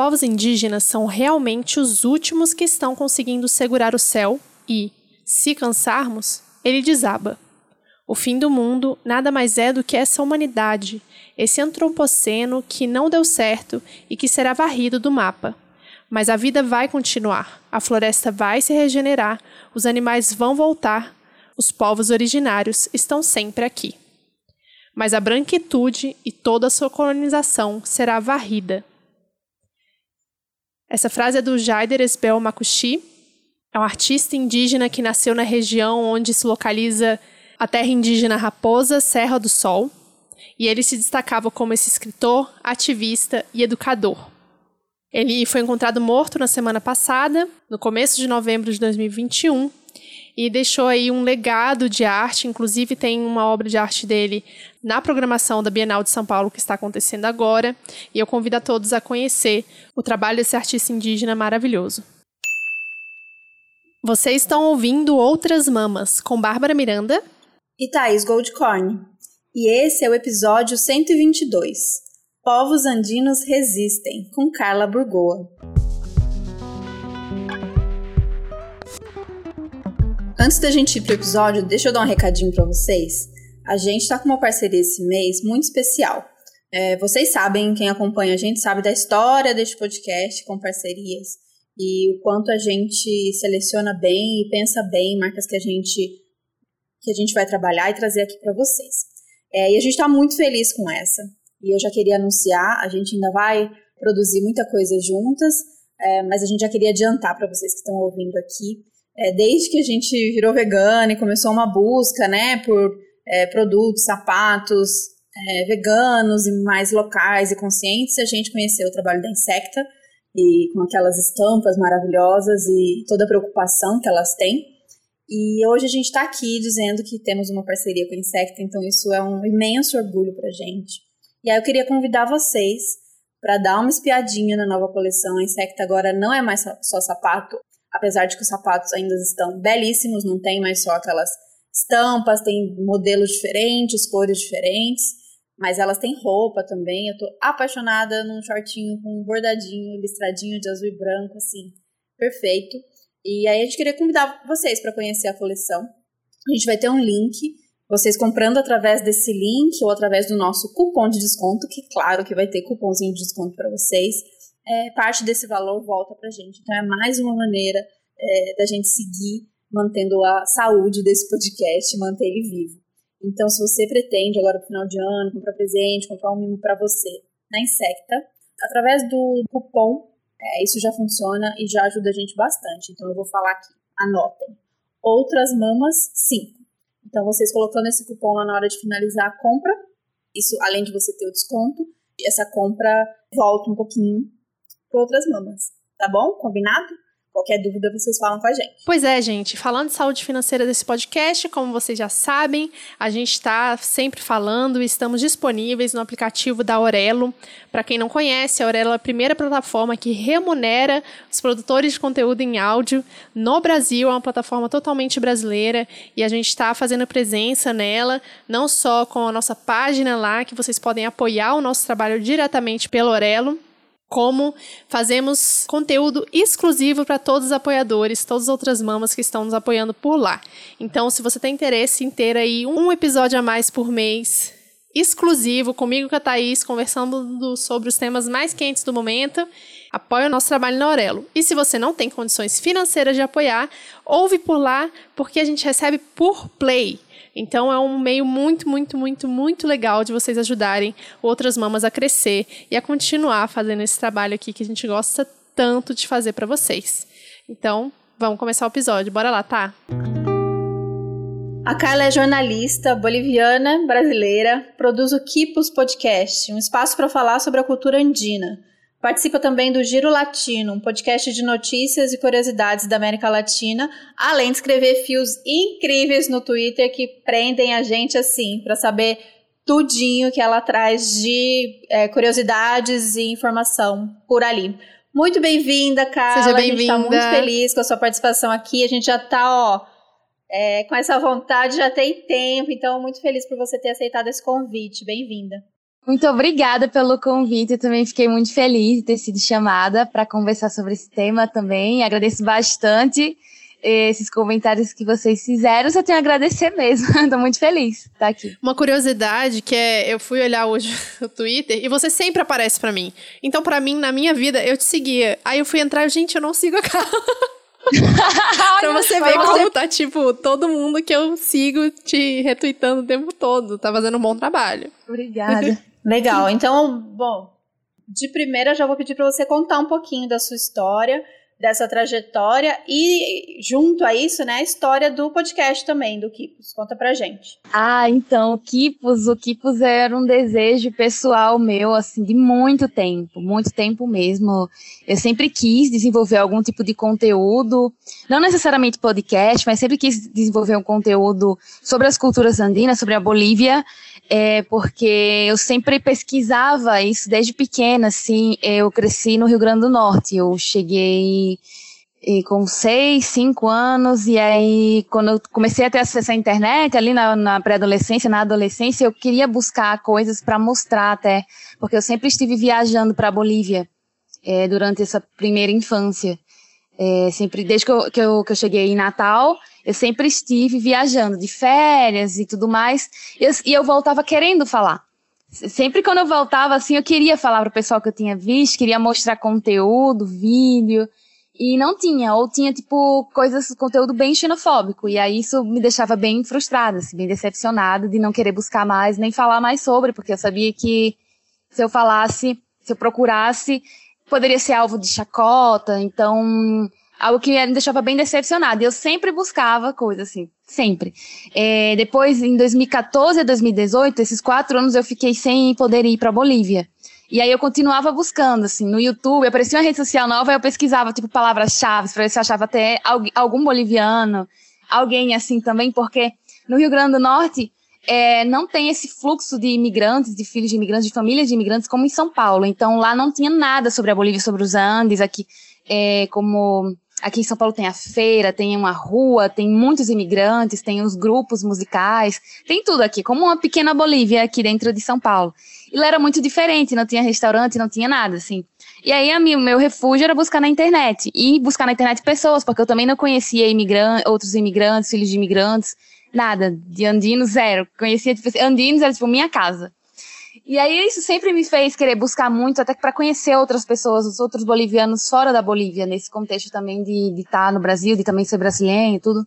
povos indígenas são realmente os últimos que estão conseguindo segurar o céu e, se cansarmos, ele desaba. O fim do mundo nada mais é do que essa humanidade, esse antropoceno que não deu certo e que será varrido do mapa. Mas a vida vai continuar, a floresta vai se regenerar, os animais vão voltar, os povos originários estão sempre aqui. Mas a branquitude e toda a sua colonização será varrida. Essa frase é do Jaider Esbel Makushi, é um artista indígena que nasceu na região onde se localiza a terra indígena Raposa Serra do Sol, e ele se destacava como esse escritor, ativista e educador. Ele foi encontrado morto na semana passada, no começo de novembro de 2021, e deixou aí um legado de arte, inclusive tem uma obra de arte dele na programação da Bienal de São Paulo que está acontecendo agora, e eu convido a todos a conhecer o trabalho desse artista indígena maravilhoso. Vocês estão ouvindo Outras Mamas com Bárbara Miranda e Thaís Goldcorn. E esse é o episódio 122. Povos Andinos Resistem, com Carla Burgoa. Antes da gente ir pro episódio, deixa eu dar um recadinho para vocês. A gente está com uma parceria esse mês muito especial. É, vocês sabem, quem acompanha a gente sabe da história deste podcast com parcerias e o quanto a gente seleciona bem e pensa bem marcas que a gente que a gente vai trabalhar e trazer aqui para vocês. É, e a gente está muito feliz com essa e eu já queria anunciar, a gente ainda vai produzir muita coisa juntas, é, mas a gente já queria adiantar para vocês que estão ouvindo aqui. É, desde que a gente virou vegana e começou uma busca né, por é, produtos, sapatos é, veganos e mais locais e conscientes, a gente conheceu o trabalho da Insecta e com aquelas estampas maravilhosas e toda a preocupação que elas têm. E hoje a gente está aqui dizendo que temos uma parceria com a Insecta, então isso é um imenso orgulho para a gente. E aí eu queria convidar vocês para dar uma espiadinha na nova coleção. A Insecta agora não é mais só sapato, apesar de que os sapatos ainda estão belíssimos, não tem mais só aquelas estampas, tem modelos diferentes, cores diferentes, mas elas têm roupa também. Eu tô apaixonada num shortinho com um bordadinho, listradinho de azul e branco, assim, perfeito. E aí a gente queria convidar vocês para conhecer a coleção. A gente vai ter um link vocês comprando através desse link ou através do nosso cupom de desconto, que claro que vai ter cupomzinho de desconto para vocês, é, parte desse valor volta para a gente. Então é mais uma maneira é, da gente seguir mantendo a saúde desse podcast, manter ele vivo. Então, se você pretende agora no final de ano comprar presente, comprar um mimo para você na Insecta, através do cupom, é, isso já funciona e já ajuda a gente bastante. Então, eu vou falar aqui, anotem. Outras mamas 5. Então, vocês colocando esse cupom lá na hora de finalizar a compra, isso além de você ter o desconto, essa compra volta um pouquinho para outras mamas. Tá bom? Combinado? Qualquer dúvida, vocês falam com a gente. Pois é, gente. Falando de saúde financeira desse podcast, como vocês já sabem, a gente está sempre falando e estamos disponíveis no aplicativo da Aurelo. Para quem não conhece, a Aurelo é a primeira plataforma que remunera os produtores de conteúdo em áudio no Brasil. É uma plataforma totalmente brasileira e a gente está fazendo presença nela, não só com a nossa página lá, que vocês podem apoiar o nosso trabalho diretamente pelo Aurelo como fazemos conteúdo exclusivo para todos os apoiadores, todas as outras mamas que estão nos apoiando por lá. Então, se você tem interesse em ter aí um episódio a mais por mês, exclusivo, comigo com a Thaís, conversando sobre os temas mais quentes do momento, apoie o nosso trabalho na Aurelo. E se você não tem condições financeiras de apoiar, ouve por lá, porque a gente recebe por play. Então é um meio muito, muito, muito, muito legal de vocês ajudarem outras mamas a crescer e a continuar fazendo esse trabalho aqui que a gente gosta tanto de fazer para vocês. Então, vamos começar o episódio. Bora lá, tá? A Carla é jornalista boliviana, brasileira, produz o Kipos Podcast, um espaço para falar sobre a cultura andina. Participa também do Giro Latino, um podcast de notícias e curiosidades da América Latina, além de escrever fios incríveis no Twitter que prendem a gente assim, para saber tudinho que ela traz de é, curiosidades e informação por ali. Muito bem-vinda, Carla. Seja bem-vinda. A gente está muito feliz com a sua participação aqui. A gente já está, ó, é, com essa vontade já tem tempo, então muito feliz por você ter aceitado esse convite. Bem-vinda. Muito obrigada pelo convite. Eu também fiquei muito feliz de ter sido chamada para conversar sobre esse tema também. Agradeço bastante esses comentários que vocês fizeram. Só tenho a agradecer mesmo. Estou muito feliz de estar aqui. Uma curiosidade que é, eu fui olhar hoje o Twitter e você sempre aparece para mim. Então, para mim, na minha vida, eu te seguia. Aí eu fui entrar, gente, eu não sigo a Carla. pra você ver como tá, tipo, todo mundo que eu sigo te retweetando o tempo todo. Tá fazendo um bom trabalho. Obrigada. Legal. Então, bom, de primeira já vou pedir para você contar um pouquinho da sua história dessa trajetória e junto a isso, né, a história do podcast também do Kipos. Conta pra gente. Ah, então, o Kipos, o Kipos era um desejo pessoal meu assim de muito tempo, muito tempo mesmo. Eu sempre quis desenvolver algum tipo de conteúdo, não necessariamente podcast, mas sempre quis desenvolver um conteúdo sobre as culturas andinas, sobre a Bolívia é porque eu sempre pesquisava isso desde pequena, assim, eu cresci no Rio Grande do Norte, eu cheguei e com seis, cinco anos, e aí quando eu comecei a ter acesso à internet, ali na, na pré-adolescência, na adolescência, eu queria buscar coisas para mostrar até, porque eu sempre estive viajando para a Bolívia é, durante essa primeira infância. É, sempre, desde que eu, que, eu, que eu cheguei em Natal, eu sempre estive viajando de férias e tudo mais, e eu, e eu voltava querendo falar. Sempre quando eu voltava, assim, eu queria falar para o pessoal que eu tinha visto, queria mostrar conteúdo, vídeo, e não tinha, ou tinha, tipo, coisas, conteúdo bem xenofóbico, e aí isso me deixava bem frustrada, assim, bem decepcionada de não querer buscar mais, nem falar mais sobre, porque eu sabia que se eu falasse, se eu procurasse, poderia ser alvo de chacota, então algo que me deixava bem decepcionada. Eu sempre buscava coisa assim, sempre. É, depois, em 2014 a 2018, esses quatro anos eu fiquei sem poder ir para Bolívia. E aí eu continuava buscando, assim, no YouTube, aparecia uma rede social nova, eu pesquisava, tipo, palavras-chave, para ver se eu achava até algum boliviano, alguém assim também, porque no Rio Grande do Norte é, não tem esse fluxo de imigrantes, de filhos de imigrantes, de famílias de imigrantes, como em São Paulo. Então lá não tinha nada sobre a Bolívia, sobre os Andes, aqui, é, como Aqui em São Paulo tem a feira, tem uma rua, tem muitos imigrantes, tem os grupos musicais, tem tudo aqui, como uma pequena Bolívia aqui dentro de São Paulo. E lá era muito diferente, não tinha restaurante, não tinha nada, assim. E aí, o meu refúgio era buscar na internet. E buscar na internet pessoas, porque eu também não conhecia imigrantes, outros imigrantes, filhos de imigrantes, nada. De andinos, zero. Conhecia, tipo, andinos era, tipo, minha casa. E aí isso sempre me fez querer buscar muito, até para conhecer outras pessoas, os outros bolivianos fora da Bolívia, nesse contexto também de estar tá no Brasil, de também ser brasileiro e tudo.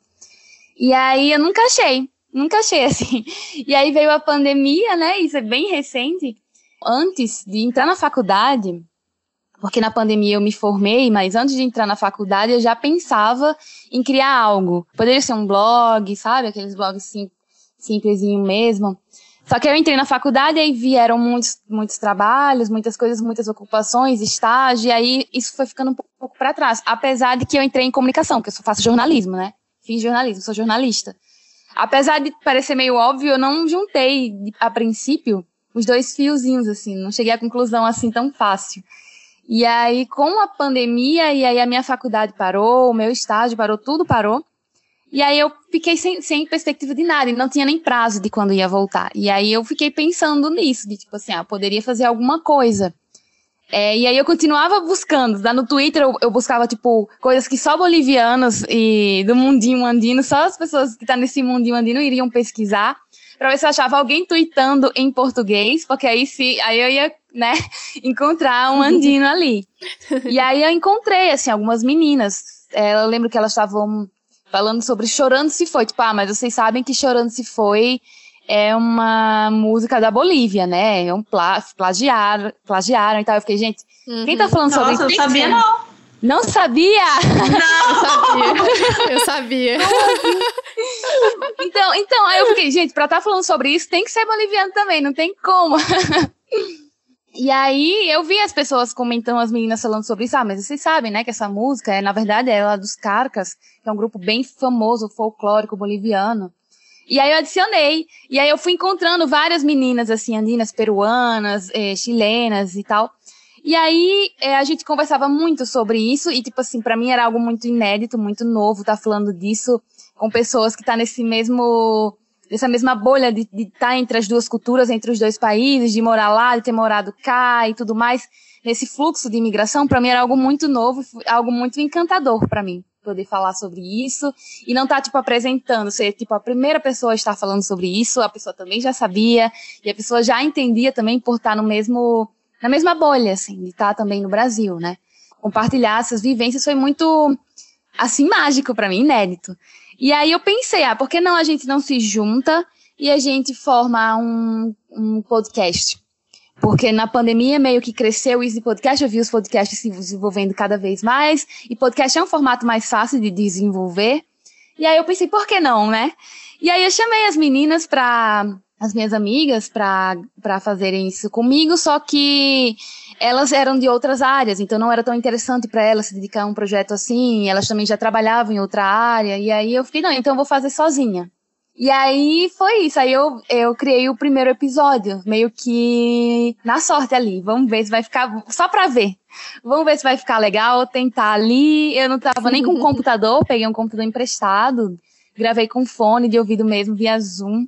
E aí eu nunca achei, nunca achei assim. E aí veio a pandemia, né? Isso é bem recente. Antes de entrar na faculdade, porque na pandemia eu me formei, mas antes de entrar na faculdade eu já pensava em criar algo. Poderia ser um blog, sabe? Aqueles blogs sim, simplesinho mesmo. Só que eu entrei na faculdade e aí vieram muitos, muitos trabalhos, muitas coisas, muitas ocupações, estágio, e aí isso foi ficando um pouco para trás. Apesar de que eu entrei em comunicação, que eu faço jornalismo, né? Fiz jornalismo, sou jornalista. Apesar de parecer meio óbvio, eu não juntei, a princípio, os dois fiozinhos, assim, não cheguei à conclusão assim tão fácil. E aí, com a pandemia, e aí a minha faculdade parou, o meu estágio parou, tudo parou. E aí eu fiquei sem, sem perspectiva de nada, e não tinha nem prazo de quando ia voltar. E aí eu fiquei pensando nisso, de tipo assim, ah, poderia fazer alguma coisa. É, e aí eu continuava buscando, lá no Twitter eu, eu, buscava, tipo, coisas que só bolivianos e do mundinho andino, só as pessoas que estão tá nesse mundinho andino iriam pesquisar, para ver se eu achava alguém tweetando em português, porque aí se aí eu ia, né, encontrar um andino ali. E aí eu encontrei, assim, algumas meninas. É, eu lembro que elas estavam falando sobre Chorando Se Foi. Tipo, ah, mas vocês sabem que Chorando Se Foi é uma música da Bolívia, né? É um plagiaram, plagiaram e tal. Eu fiquei, gente, uhum. quem tá falando Nossa, sobre isso? Eu sabia, não. Não sabia? Não! eu sabia. Eu sabia. então, então, aí eu fiquei, gente, pra estar tá falando sobre isso, tem que ser boliviano também, não tem como. E aí eu vi as pessoas comentando, as meninas falando sobre isso. Ah, mas vocês sabem, né, que essa música é, na verdade, é lá dos Carcas, que é um grupo bem famoso, folclórico boliviano. E aí eu adicionei. E aí eu fui encontrando várias meninas, assim, andinas, peruanas, eh, chilenas e tal. E aí eh, a gente conversava muito sobre isso e, tipo assim, para mim era algo muito inédito, muito novo, tá falando disso com pessoas que tá nesse mesmo dessa mesma bolha de estar tá entre as duas culturas, entre os dois países, de morar lá, de ter morado cá e tudo mais, nesse fluxo de imigração, para mim era algo muito novo, algo muito encantador para mim poder falar sobre isso e não estar tá, tipo apresentando, ser tipo a primeira pessoa a estar falando sobre isso, a pessoa também já sabia e a pessoa já entendia também por estar no mesmo na mesma bolha assim, de estar também no Brasil, né? Compartilhar essas vivências foi muito assim mágico para mim, inédito. E aí eu pensei, ah, por que não a gente não se junta e a gente forma um, um podcast? Porque na pandemia meio que cresceu isso de podcast, eu vi os podcasts se desenvolvendo cada vez mais, e podcast é um formato mais fácil de desenvolver. E aí eu pensei, por que não, né? E aí eu chamei as meninas para as minhas amigas para fazerem isso comigo, só que elas eram de outras áreas, então não era tão interessante para elas se dedicar a um projeto assim, elas também já trabalhavam em outra área, e aí eu fiquei, não, então eu vou fazer sozinha. E aí foi isso, aí eu, eu criei o primeiro episódio, meio que na sorte ali, vamos ver se vai ficar, só pra ver. Vamos ver se vai ficar legal, tentar ali, eu não tava nem com computador, peguei um computador emprestado, gravei com fone de ouvido mesmo, via Zoom.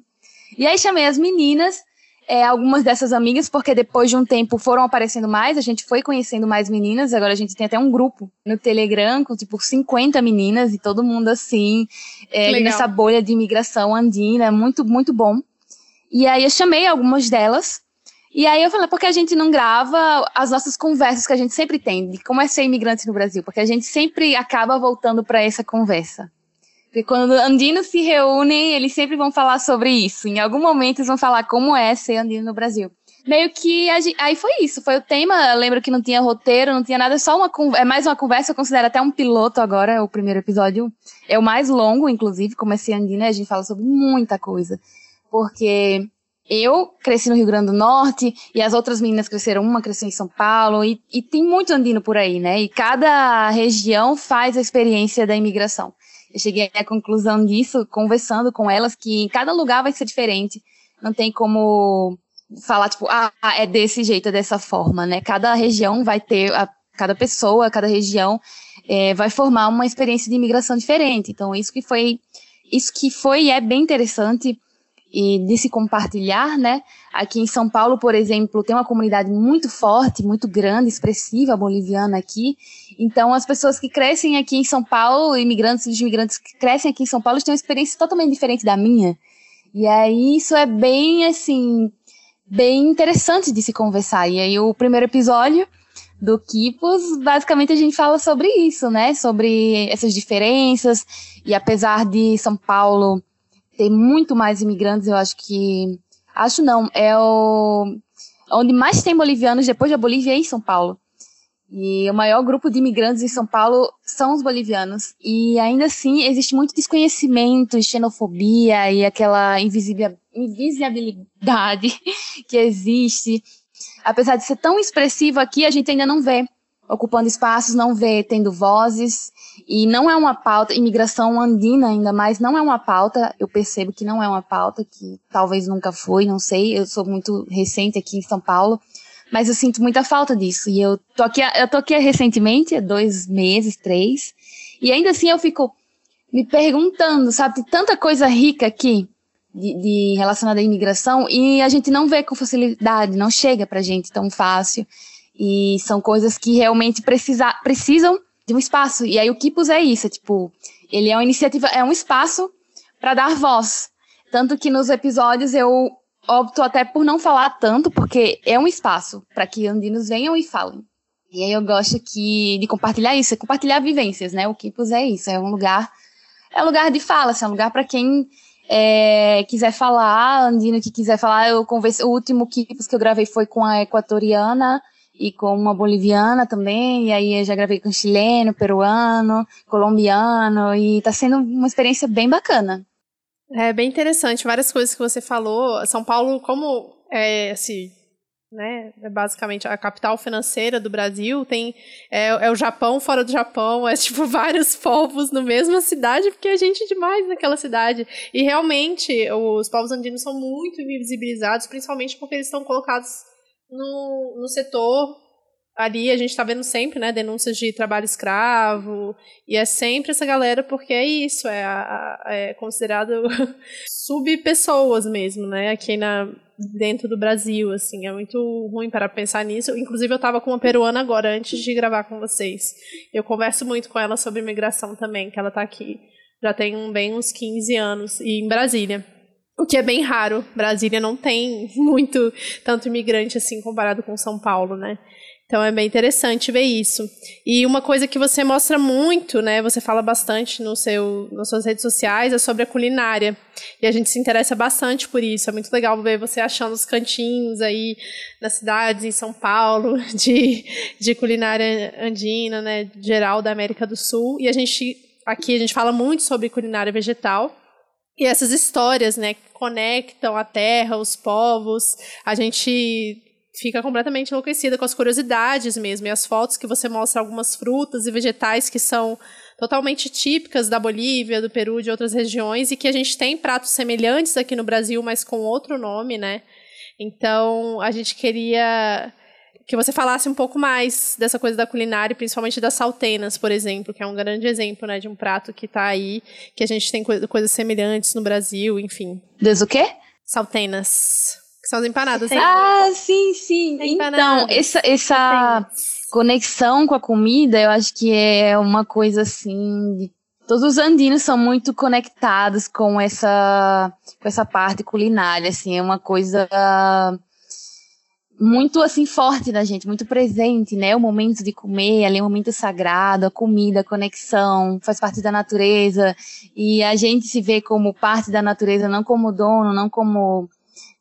E aí chamei as meninas, é, algumas dessas amigas, porque depois de um tempo foram aparecendo mais, a gente foi conhecendo mais meninas, agora a gente tem até um grupo no Telegram com tipo 50 meninas e todo mundo assim, é, nessa bolha de imigração andina, muito, muito bom. E aí eu chamei algumas delas, e aí eu falei, por que a gente não grava as nossas conversas que a gente sempre tem, de como é ser imigrante no Brasil? Porque a gente sempre acaba voltando para essa conversa. Quando andinos se reúnem, eles sempre vão falar sobre isso. Em algum momento eles vão falar como é ser andino no Brasil. Meio que gente, aí foi isso, foi o tema. Eu lembro que não tinha roteiro, não tinha nada, só uma é mais uma conversa. Eu considero até um piloto agora. O primeiro episódio é o mais longo, inclusive, como é andina. A gente fala sobre muita coisa, porque eu cresci no Rio Grande do Norte e as outras meninas cresceram, uma cresceu em São Paulo e, e tem muito andino por aí, né? E cada região faz a experiência da imigração. Cheguei à conclusão disso conversando com elas que em cada lugar vai ser diferente. Não tem como falar, tipo, ah, é desse jeito, é dessa forma, né? Cada região vai ter, a, cada pessoa, cada região é, vai formar uma experiência de imigração diferente. Então, isso que foi, isso que foi e é bem interessante e de se compartilhar, né? Aqui em São Paulo, por exemplo, tem uma comunidade muito forte, muito grande, expressiva boliviana aqui. Então, as pessoas que crescem aqui em São Paulo, imigrantes e imigrantes que crescem aqui em São Paulo, têm uma experiência totalmente diferente da minha. E aí, isso é bem, assim, bem interessante de se conversar. E aí, o primeiro episódio do Kipos, basicamente a gente fala sobre isso, né? Sobre essas diferenças. E apesar de São Paulo tem muito mais imigrantes, eu acho que. Acho não, é o. Onde mais tem bolivianos depois da Bolívia é em São Paulo. E o maior grupo de imigrantes em São Paulo são os bolivianos. E ainda assim existe muito desconhecimento, xenofobia e aquela invisibilidade que existe. Apesar de ser tão expressivo aqui, a gente ainda não vê ocupando espaços, não vê tendo vozes. E não é uma pauta, imigração andina ainda mais, não é uma pauta, eu percebo que não é uma pauta, que talvez nunca foi, não sei, eu sou muito recente aqui em São Paulo, mas eu sinto muita falta disso. E eu tô aqui, eu tô aqui recentemente, dois meses, três, e ainda assim eu fico me perguntando, sabe, tem tanta coisa rica aqui, de, de relacionada à imigração, e a gente não vê com facilidade, não chega pra gente tão fácil. E são coisas que realmente precisa, precisam de um espaço. E aí o Kipus é isso, é tipo, ele é uma iniciativa, é um espaço para dar voz. Tanto que nos episódios eu opto até por não falar tanto, porque é um espaço para que andinos venham e falem. E aí eu gosto que, de compartilhar isso, é compartilhar vivências, né? O Kipus é isso, é um lugar, é um lugar de fala, assim, é um lugar para quem é, quiser falar, andino que quiser falar. Eu converse, o último Kipus que eu gravei foi com a equatoriana, e com uma boliviana também, e aí eu já gravei com chileno, peruano, colombiano, e tá sendo uma experiência bem bacana. É bem interessante, várias coisas que você falou. São Paulo, como é assim, né, é basicamente a capital financeira do Brasil, tem é, é, o Japão fora do Japão, é tipo vários povos na mesma cidade, porque a gente é demais naquela cidade. E realmente os povos andinos são muito invisibilizados, principalmente porque eles estão colocados no, no setor ali a gente está vendo sempre, né, denúncias de trabalho escravo, e é sempre essa galera porque é isso, é, é considerado sub-pessoas mesmo, né, aqui na, dentro do Brasil, assim, é muito ruim para pensar nisso. Inclusive eu estava com uma peruana agora, antes de gravar com vocês. Eu converso muito com ela sobre imigração também, que ela está aqui já tem bem uns 15 anos, e em Brasília. O que é bem raro. Brasília não tem muito tanto imigrante assim comparado com São Paulo, né? Então é bem interessante ver isso. E uma coisa que você mostra muito, né? Você fala bastante no seu, nas suas redes sociais é sobre a culinária. E a gente se interessa bastante por isso. É muito legal ver você achando os cantinhos aí nas cidades, em São Paulo, de, de culinária andina, né? Geral da América do Sul. E a gente, aqui a gente fala muito sobre culinária vegetal. E essas histórias, né, que conectam a terra, os povos. A gente fica completamente enlouquecida com as curiosidades mesmo. E as fotos que você mostra algumas frutas e vegetais que são totalmente típicas da Bolívia, do Peru, de outras regiões, e que a gente tem pratos semelhantes aqui no Brasil, mas com outro nome, né? Então, a gente queria que você falasse um pouco mais dessa coisa da culinária, principalmente das saltenas, por exemplo, que é um grande exemplo, né, de um prato que está aí, que a gente tem coisas semelhantes no Brasil, enfim. Des o quê? Saltenas. Que são as empanadas. Né? Ah, sim, sim. Então, essa, essa conexão com a comida, eu acho que é uma coisa assim. De... Todos os andinos são muito conectados com essa, com essa parte culinária, assim, é uma coisa muito assim forte da gente, muito presente, né? O momento de comer, ali um momento sagrado, a comida, a conexão, faz parte da natureza e a gente se vê como parte da natureza, não como dono, não como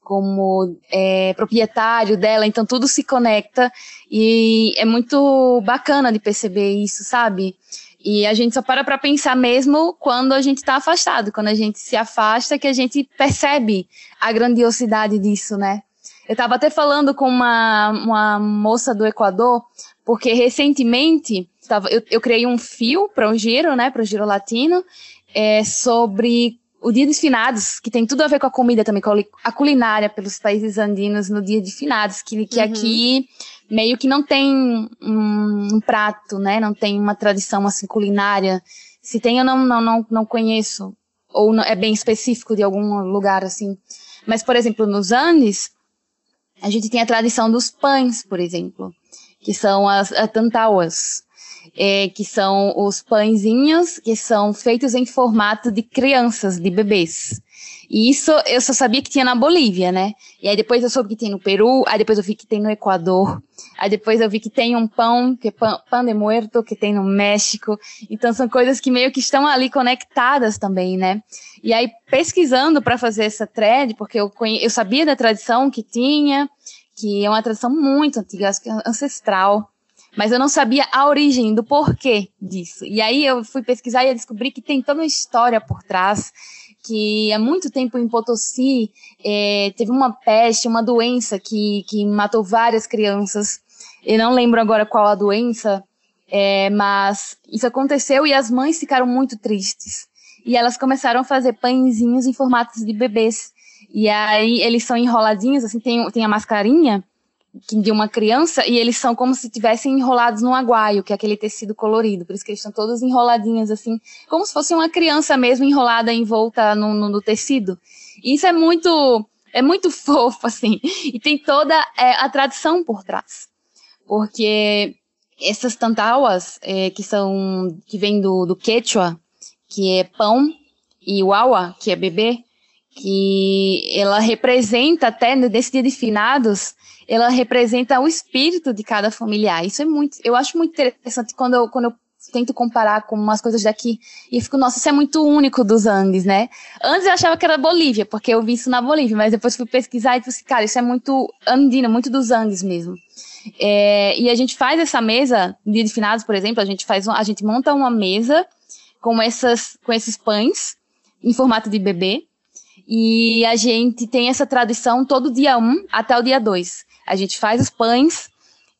como é, proprietário dela, então tudo se conecta e é muito bacana de perceber isso, sabe? E a gente só para para pensar mesmo quando a gente está afastado, quando a gente se afasta, que a gente percebe a grandiosidade disso, né? Eu estava até falando com uma, uma moça do Equador, porque recentemente tava, eu, eu criei um fio para o Giro, né, para o Giro Latino, é, sobre o Dia dos Finados, que tem tudo a ver com a comida também, com a culinária pelos países andinos no Dia de Finados, que, que uhum. aqui meio que não tem um, um, prato, né? Não tem uma tradição assim culinária. Se tem, eu não, não, não, não conheço. Ou não, é bem específico de algum lugar assim. Mas, por exemplo, nos Andes, a gente tem a tradição dos pães, por exemplo, que são as, as tantauas é, que são os pãezinhos que são feitos em formato de crianças, de bebês. E isso eu só sabia que tinha na Bolívia, né? E aí depois eu soube que tem no Peru, aí depois eu vi que tem no Equador, aí depois eu vi que tem um pão, que é pão, pão de muerto, que tem no México. Então são coisas que meio que estão ali conectadas também, né? E aí pesquisando para fazer essa thread, porque eu, conhe... eu sabia da tradição que tinha, que é uma tradição muito antiga, ancestral, mas eu não sabia a origem do porquê disso. E aí eu fui pesquisar e descobri que tem toda uma história por trás, que há muito tempo em Potosí é, teve uma peste, uma doença que, que matou várias crianças. Eu não lembro agora qual a doença, é, mas isso aconteceu e as mães ficaram muito tristes. E elas começaram a fazer pãezinhos em formatos de bebês. E aí eles são enroladinhos, assim, tem, tem a mascarinha, de uma criança e eles são como se tivessem enrolados num aguaio, que é aquele tecido colorido. Por isso que eles estão todos enroladinhos assim, como se fosse uma criança mesmo enrolada em volta no, no, no tecido. E isso é muito é muito fofo assim. E tem toda é, a tradição por trás, porque essas tantauas é, que são que vem do, do quechua, que é pão, e o awa, que é bebê, que ela representa até nesse dia de finados ela representa o espírito de cada familiar. Isso é muito, eu acho muito interessante quando eu, quando eu tento comparar com umas coisas daqui e fico, nossa, isso é muito único dos Andes, né? Antes eu achava que era Bolívia, porque eu vi isso na Bolívia, mas depois fui pesquisar e disse, assim, cara, isso é muito andino, muito dos Andes mesmo. É, e a gente faz essa mesa, dia de finados, por exemplo, a gente faz, a gente monta uma mesa com essas, com esses pães em formato de bebê, e a gente tem essa tradição todo dia 1 até o dia 2. A gente faz os pães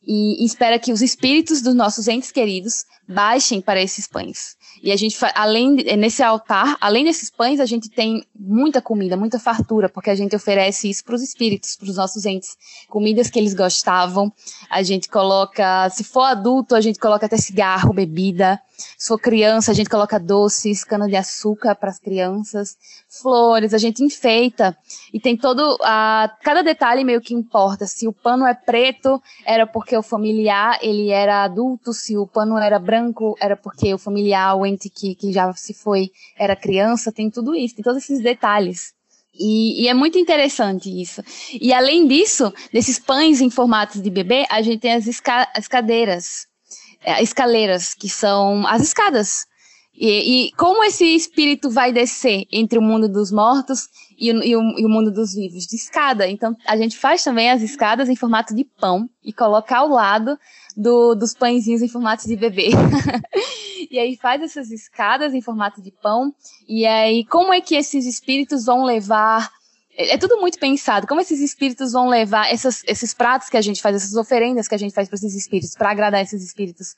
e, espera que os espíritos dos nossos entes queridos baixem para esses pães. E a gente, além nesse altar, além desses pães, a gente tem muita comida, muita fartura, porque a gente oferece isso para os espíritos, para os nossos entes, comidas que eles gostavam. A gente coloca, se for adulto, a gente coloca até cigarro, bebida. Se for criança, a gente coloca doces, cana de açúcar para as crianças, flores, a gente enfeita e tem todo a cada detalhe meio que importa. Se o pano é preto, era porque o familiar ele era adulto. Se o pano era branco, era porque o familiar, o ente que, que já se foi, era criança. Tem tudo isso, tem todos esses detalhes. E, e, é muito interessante isso. E além disso, desses pães em formatos de bebê, a gente tem as, esca as cadeiras, escaleiras, que são as escadas. E, e, como esse espírito vai descer entre o mundo dos mortos e o, e, o, e o, mundo dos vivos? De escada. Então, a gente faz também as escadas em formato de pão e coloca ao lado do, dos pãezinhos em formato de bebê. e aí faz essas escadas em formato de pão. E aí, como é que esses espíritos vão levar é, é tudo muito pensado. Como esses espíritos vão levar essas, esses pratos que a gente faz, essas oferendas que a gente faz para esses espíritos, para agradar esses espíritos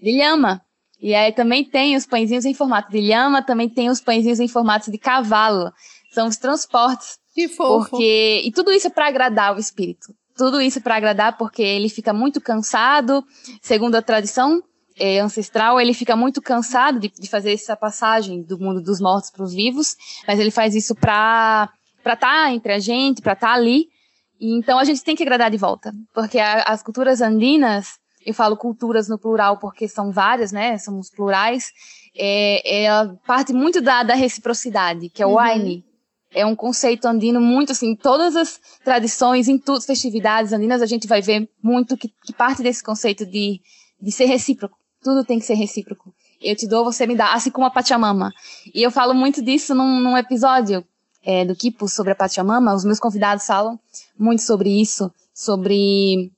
de lhama. E aí também tem os pãezinhos em formato de lhama, também tem os pãezinhos em formato de cavalo. São os transportes. Que fofo. Porque e tudo isso é para agradar o espírito. Tudo isso para agradar porque ele fica muito cansado, segundo a tradição é, ancestral, ele fica muito cansado de, de fazer essa passagem do mundo dos mortos para os vivos, mas ele faz isso para para estar tá entre a gente, para estar tá ali. E, então a gente tem que agradar de volta, porque a, as culturas andinas, eu falo culturas no plural porque são várias, né? Somos plurais. É, é parte muito da, da reciprocidade, que é o uhum. Aini. É um conceito andino muito assim, todas as tradições, em tudo, festividades andinas, a gente vai ver muito que, que parte desse conceito de, de ser recíproco. Tudo tem que ser recíproco. Eu te dou, você me dá, assim como a Pachamama. E eu falo muito disso num, num episódio é, do Kipo sobre a Pachamama. Os meus convidados falam muito sobre isso, sobre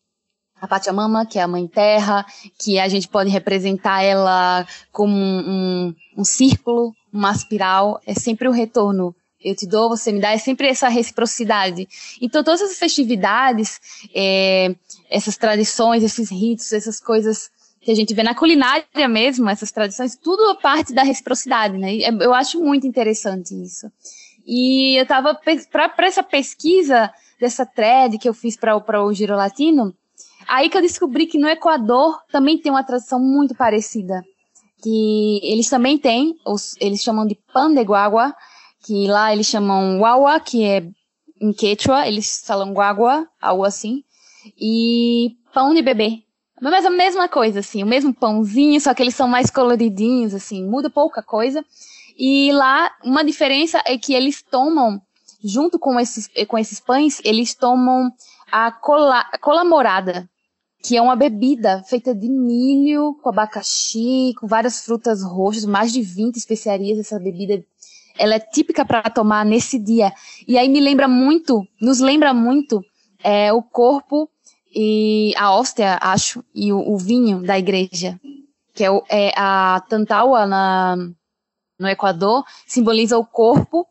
a Pachamama, que é a Mãe Terra, que a gente pode representar ela como um, um, um círculo, uma espiral, é sempre o retorno. Eu te dou, você me dá, é sempre essa reciprocidade. Então, todas essas festividades, é, essas tradições, esses ritos, essas coisas que a gente vê na culinária mesmo, essas tradições, tudo parte da reciprocidade, né? Eu acho muito interessante isso. E eu estava, para essa pesquisa dessa thread que eu fiz para o Giro Latino, Aí que eu descobri que no Equador também tem uma tradição muito parecida. Que eles também têm, os, eles chamam de pan de guagua, que lá eles chamam guagua, que é em quechua, eles falam guagua, algo assim. E pão de bebê. Mas a mesma coisa, assim, o mesmo pãozinho, só que eles são mais coloridinhos, assim, muda pouca coisa. E lá, uma diferença é que eles tomam, junto com esses, com esses pães, eles tomam a cola, cola morada que é uma bebida feita de milho, com abacaxi, com várias frutas roxas, mais de 20 especiarias. Essa bebida, ela é típica para tomar nesse dia. E aí me lembra muito, nos lembra muito é, o corpo e a hóstia, acho, e o, o vinho da igreja, que é, o, é a tantaua na, no Equador, simboliza o corpo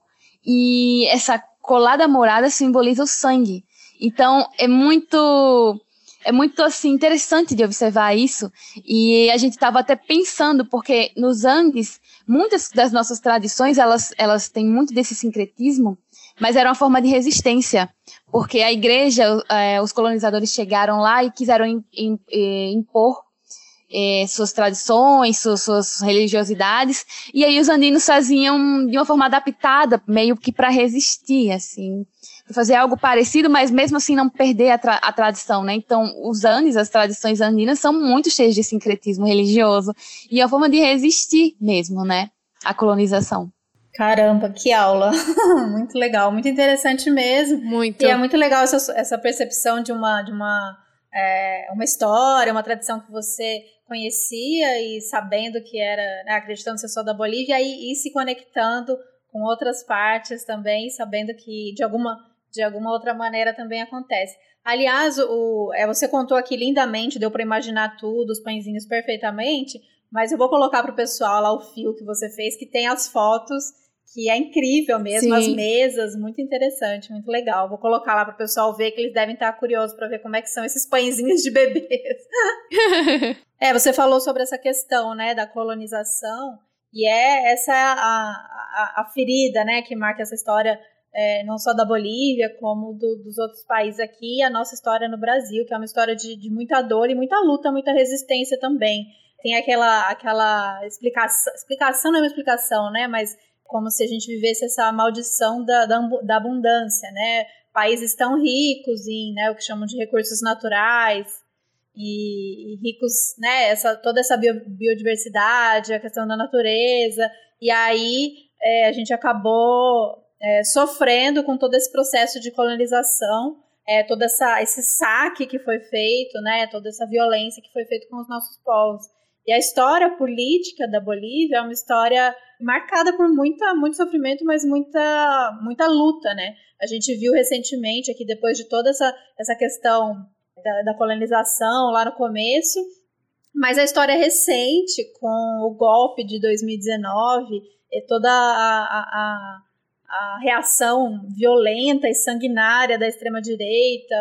e essa colada morada simboliza o sangue. Então é muito é muito assim interessante de observar isso e a gente estava até pensando porque nos Andes muitas das nossas tradições elas elas têm muito desse sincretismo mas era uma forma de resistência porque a igreja é, os colonizadores chegaram lá e quiseram eh, impor é, suas tradições, suas, suas, religiosidades, e aí os andinos faziam de uma forma adaptada, meio que para resistir, assim fazer algo parecido, mas mesmo assim não perder a, tra a tradição, né? Então, os Andes, as tradições andinas, são muito cheias de sincretismo religioso e é a forma de resistir mesmo, né? A colonização. Caramba, que aula! muito legal, muito interessante mesmo. Muito. E é muito legal essa, essa percepção de uma, de uma, é, uma história, uma tradição que você conhecia e sabendo que era, né, acreditando ser só da Bolívia, e ir se conectando com outras partes também, sabendo que de alguma de alguma outra maneira também acontece. Aliás, o, é, você contou aqui lindamente, deu para imaginar tudo, os pãezinhos perfeitamente, mas eu vou colocar para o pessoal lá o fio que você fez, que tem as fotos que é incrível mesmo, Sim. as mesas, muito interessante, muito legal. Vou colocar lá para o pessoal ver que eles devem estar curiosos para ver como é que são esses pãezinhos de bebês. é, você falou sobre essa questão, né, da colonização, e é essa a, a, a ferida, né, que marca essa história é, não só da Bolívia, como do, dos outros países aqui, a nossa história no Brasil, que é uma história de, de muita dor e muita luta, muita resistência também. Tem aquela, aquela explicação, explicação não é uma explicação, né, mas como se a gente vivesse essa maldição da, da, da abundância, né? Países tão ricos em né, o que chamam de recursos naturais e, ricos, né? Essa, toda essa bio, biodiversidade, a questão da natureza, e aí é, a gente acabou é, sofrendo com todo esse processo de colonização, é, todo essa, esse saque que foi feito, né? Toda essa violência que foi feita com os nossos povos. E a história política da Bolívia é uma história marcada por muita, muito sofrimento, mas muita, muita luta, né? A gente viu recentemente aqui, depois de toda essa, essa questão da, da colonização lá no começo, mas a história recente, com o golpe de 2019, e toda a, a, a reação violenta e sanguinária da extrema-direita,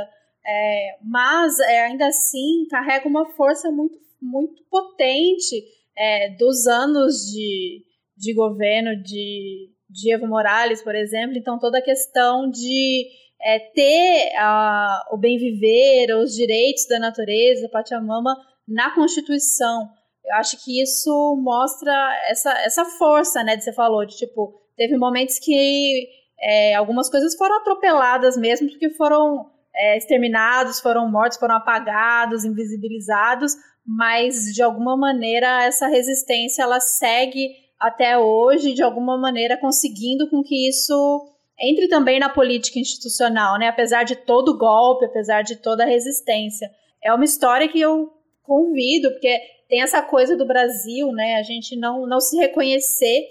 é, mas é, ainda assim carrega uma força muito, muito potente é, dos anos de, de governo de, de Evo Morales, por exemplo. Então, toda a questão de é, ter a, o bem viver, os direitos da natureza, Pachamama, na Constituição. Eu acho que isso mostra essa, essa força, né, que você falou, de tipo, teve momentos que é, algumas coisas foram atropeladas mesmo, porque foram é, exterminados, foram mortos, foram apagados, invisibilizados, mas de alguma maneira essa resistência ela segue até hoje, de alguma maneira, conseguindo com que isso entre também na política institucional, né? Apesar de todo golpe, apesar de toda a resistência. É uma história que eu convido, porque tem essa coisa do Brasil, né? A gente não, não se reconhecer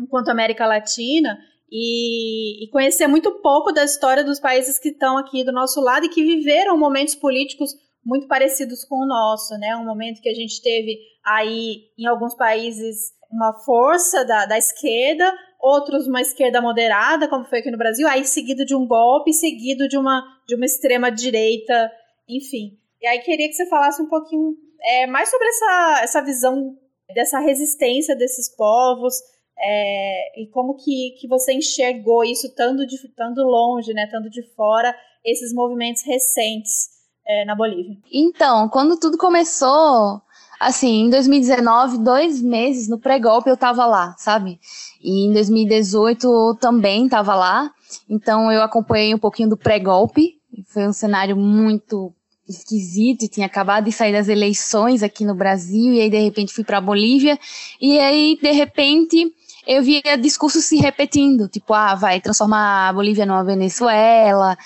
enquanto América Latina e, e conhecer muito pouco da história dos países que estão aqui do nosso lado e que viveram momentos políticos muito parecidos com o nosso, né? Um momento que a gente teve aí em alguns países uma força da, da esquerda, outros uma esquerda moderada, como foi aqui no Brasil, aí seguido de um golpe, seguido de uma, de uma extrema direita, enfim. E aí queria que você falasse um pouquinho é, mais sobre essa, essa visão dessa resistência desses povos é, e como que, que você enxergou isso estando, de, estando longe, né, estando de fora, esses movimentos recentes é, na Bolívia. Então, quando tudo começou, assim, em 2019, dois meses no pré-golpe eu tava lá, sabe? E em 2018 eu também tava lá. Então eu acompanhei um pouquinho do pré-golpe. Foi um cenário muito esquisito, tinha acabado de sair das eleições aqui no Brasil e aí de repente fui para Bolívia e aí de repente eu via discursos se repetindo, tipo, ah, vai transformar a Bolívia numa Venezuela,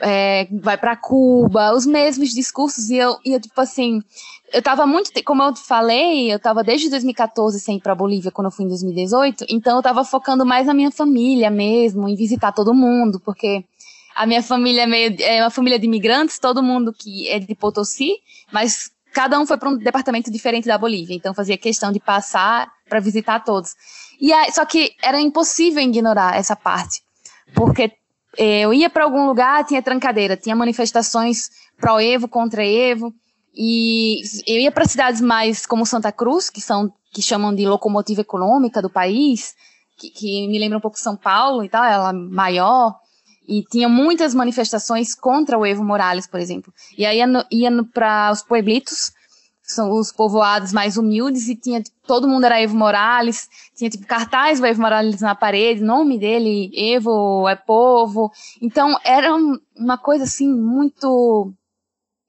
é, vai para Cuba, os mesmos discursos, e eu, e eu, tipo assim, eu tava muito, como eu falei, eu tava desde 2014 sem ir pra Bolívia, quando eu fui em 2018, então eu tava focando mais na minha família mesmo, em visitar todo mundo, porque a minha família é meio, é uma família de imigrantes, todo mundo que é de Potosí, mas cada um foi para um departamento diferente da Bolívia, então fazia questão de passar para visitar todos. E aí, só que era impossível ignorar essa parte, porque eh, eu ia para algum lugar, tinha trancadeira, tinha manifestações pró-Evo, contra Evo, e eu ia para cidades mais como Santa Cruz, que são que chamam de locomotiva econômica do país, que, que me lembra um pouco São Paulo e tal, ela maior, e tinha muitas manifestações contra o Evo Morales, por exemplo. E aí ia, ia para os pueblitos, são os povoados mais humildes, e tinha, tipo, todo mundo era Evo Morales, tinha tipo cartaz do Evo Morales na parede, nome dele, Evo é povo. Então era uma coisa assim muito,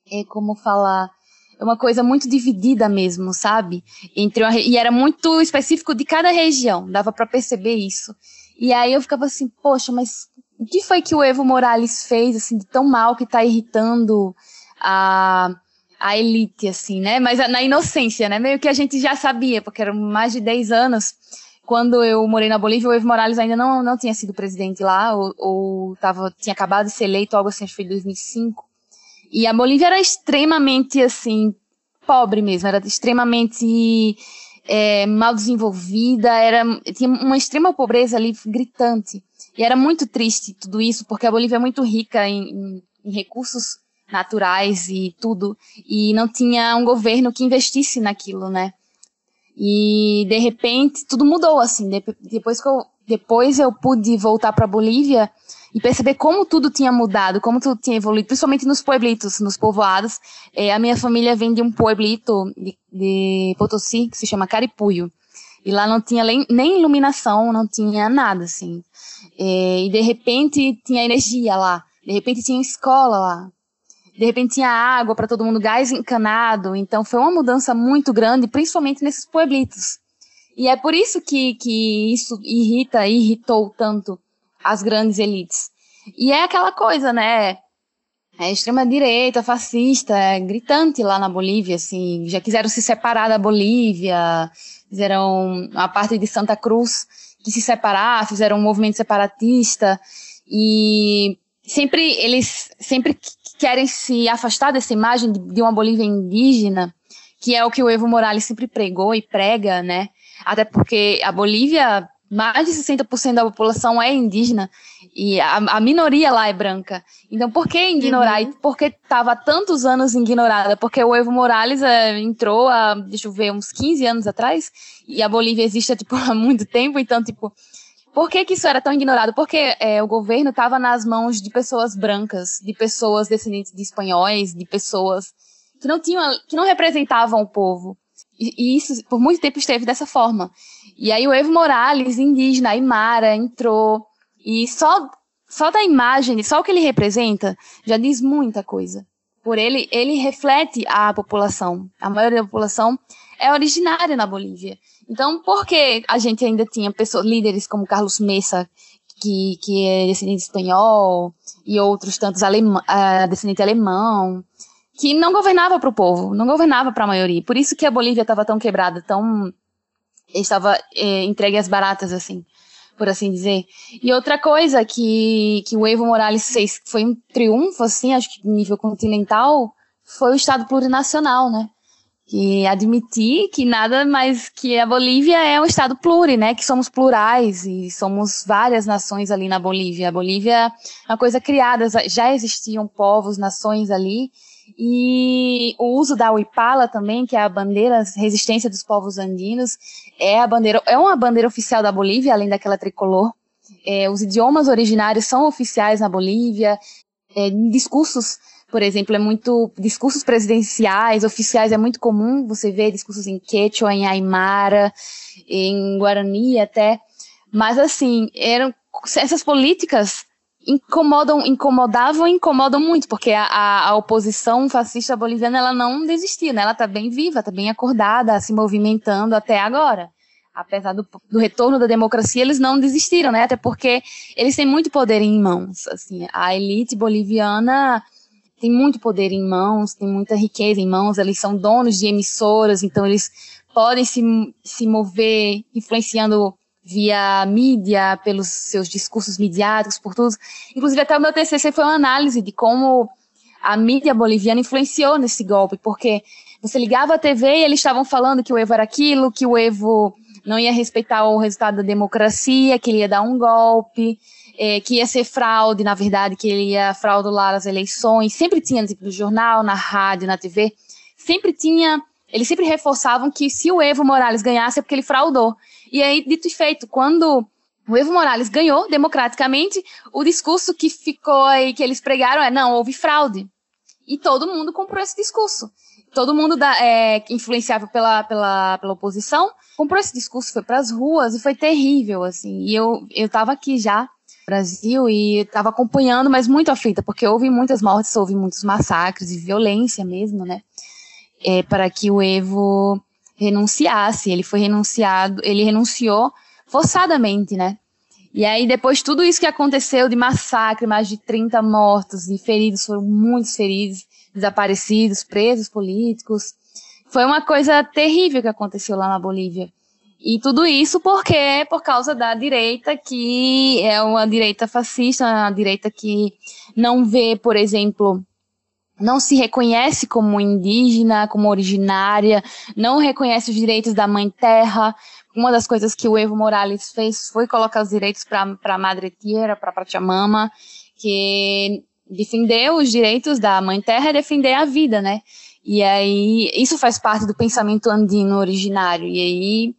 é como falar, é uma coisa muito dividida mesmo, sabe? Entre uma, e era muito específico de cada região, dava para perceber isso. E aí eu ficava assim, poxa, mas o que foi que o Evo Morales fez assim de tão mal que tá irritando a a elite, assim, né? Mas na inocência, né? Meio que a gente já sabia, porque eram mais de 10 anos. Quando eu morei na Bolívia, o Evo Morales ainda não, não tinha sido presidente lá, ou, ou tava, tinha acabado de ser eleito, algo assim, acho que foi em 2005. E a Bolívia era extremamente, assim, pobre mesmo, era extremamente é, mal desenvolvida, era, tinha uma extrema pobreza ali gritante. E era muito triste tudo isso, porque a Bolívia é muito rica em, em, em recursos naturais e tudo, e não tinha um governo que investisse naquilo, né? E de repente tudo mudou assim. Depois que eu, depois eu pude voltar para Bolívia e perceber como tudo tinha mudado, como tudo tinha evoluído, principalmente nos pueblitos, nos povoados. É, a minha família vem de um pueblito de, de Potosí que se chama Caripuio. E lá não tinha nem iluminação, não tinha nada, assim. É, e de repente tinha energia lá. De repente tinha escola lá de repente tinha água para todo mundo, gás encanado. Então foi uma mudança muito grande, principalmente nesses pueblitos. E é por isso que, que isso irrita, irritou tanto as grandes elites. E é aquela coisa, né? É extrema-direita, fascista, é gritante lá na Bolívia, assim. Já quiseram se separar da Bolívia, fizeram a parte de Santa Cruz que se separar, fizeram um movimento separatista. E sempre eles sempre querem se afastar dessa imagem de, de uma Bolívia indígena, que é o que o Evo Morales sempre pregou e prega, né? Até porque a Bolívia, mais de 60% da população é indígena e a, a, minoria lá é branca. Então, por que ignorar? Uhum. E por que estava tantos anos ignorada? Porque o Evo Morales é, entrou, há, deixa eu ver, uns 15 anos atrás, e a Bolívia existe tipo, há muito tempo, então, tipo, por que, que isso era tão ignorado? Porque é, o governo estava nas mãos de pessoas brancas, de pessoas descendentes de espanhóis, de pessoas que não tinham, que não representavam o povo. E, e isso por muito tempo esteve dessa forma. E aí o Evo Morales, indígena, Aymara, entrou e só só da imagem, só o que ele representa, já diz muita coisa. Por ele, ele reflete a população. A maioria da população é originária na Bolívia. Então, por que a gente ainda tinha pessoas, líderes como Carlos Messa, que, que é descendente espanhol, e outros tantos alemão, uh, descendente alemão, que não governava para o povo, não governava para a maioria. Por isso que a Bolívia estava tão quebrada, tão estava eh, entregue às baratas assim, por assim dizer. E outra coisa que que o Evo Morales fez, foi um triunfo assim, acho que nível continental, foi o Estado plurinacional, né? que admitir que nada mais que a Bolívia é um estado pluri, né? Que somos plurais e somos várias nações ali na Bolívia. A Bolívia é uma coisa criada, já existiam povos, nações ali. E o uso da Uipala também, que é a bandeira resistência dos povos andinos, é a bandeira, é uma bandeira oficial da Bolívia, além daquela tricolor. É, os idiomas originários são oficiais na Bolívia. É, discursos por exemplo, é muito discursos presidenciais, oficiais, é muito comum você ver discursos em Quechua, em Aymara, em Guarani até. Mas assim, eram essas políticas incomodam, incomodavam e incomodam muito, porque a, a, oposição fascista boliviana ela não desistiu, né? Ela está bem viva, está bem acordada, se movimentando até agora. Apesar do, do, retorno da democracia, eles não desistiram, né? Até porque eles têm muito poder em mãos. Assim, a elite boliviana tem muito poder em mãos, tem muita riqueza em mãos, eles são donos de emissoras, então eles podem se, se mover influenciando via mídia, pelos seus discursos midiáticos, por tudo. Inclusive, até o meu TCC foi uma análise de como a mídia boliviana influenciou nesse golpe, porque você ligava a TV e eles estavam falando que o Evo era aquilo, que o Evo não ia respeitar o resultado da democracia, que ele ia dar um golpe, é, que ia ser fraude, na verdade, que ele ia fraudular as eleições. Sempre tinha tipo, no jornal, na rádio, na TV, sempre tinha. Eles sempre reforçavam que se o Evo Morales ganhasse é porque ele fraudou. E aí, dito e feito, quando o Evo Morales ganhou democraticamente, o discurso que ficou aí, que eles pregaram é: não, houve fraude. E todo mundo comprou esse discurso. Todo mundo da, é, influenciável pela, pela, pela oposição comprou esse discurso, foi para as ruas e foi terrível, assim. E eu, eu tava aqui já Brasil e estava acompanhando, mas muito aflita, porque houve muitas mortes, houve muitos massacres e violência mesmo, né? É, para que o Evo renunciasse. Ele foi renunciado, ele renunciou forçadamente, né? E aí, depois tudo isso que aconteceu de massacre, mais de 30 mortos e feridos, foram muitos feridos, desaparecidos, presos políticos. Foi uma coisa terrível que aconteceu lá na Bolívia. E tudo isso porque por causa da direita, que é uma direita fascista, uma direita que não vê, por exemplo, não se reconhece como indígena, como originária, não reconhece os direitos da mãe terra. Uma das coisas que o Evo Morales fez foi colocar os direitos para a Madre Tierra, para a Pachamama, que defender os direitos da mãe terra é defender a vida, né? E aí, isso faz parte do pensamento andino originário. E aí,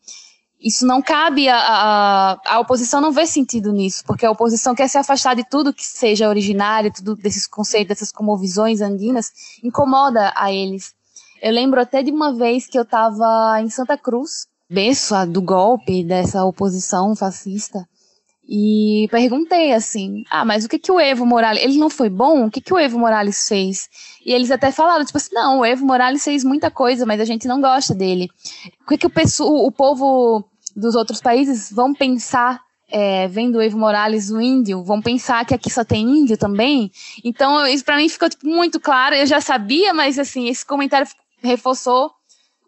isso não cabe, a, a, a, oposição não vê sentido nisso, porque a oposição quer se afastar de tudo que seja originário, tudo desses conceitos, dessas comovisões andinas, incomoda a eles. Eu lembro até de uma vez que eu estava em Santa Cruz, berço do golpe dessa oposição fascista, e perguntei assim: ah, mas o que que o Evo Morales, ele não foi bom? O que que o Evo Morales fez? E eles até falaram, tipo assim, não, o Evo Morales fez muita coisa, mas a gente não gosta dele. O que que o, o povo dos outros países vão pensar é, vendo o Evo Morales, o índio, vão pensar que aqui só tem índio também. Então, isso para mim ficou tipo, muito claro. Eu já sabia, mas assim, esse comentário reforçou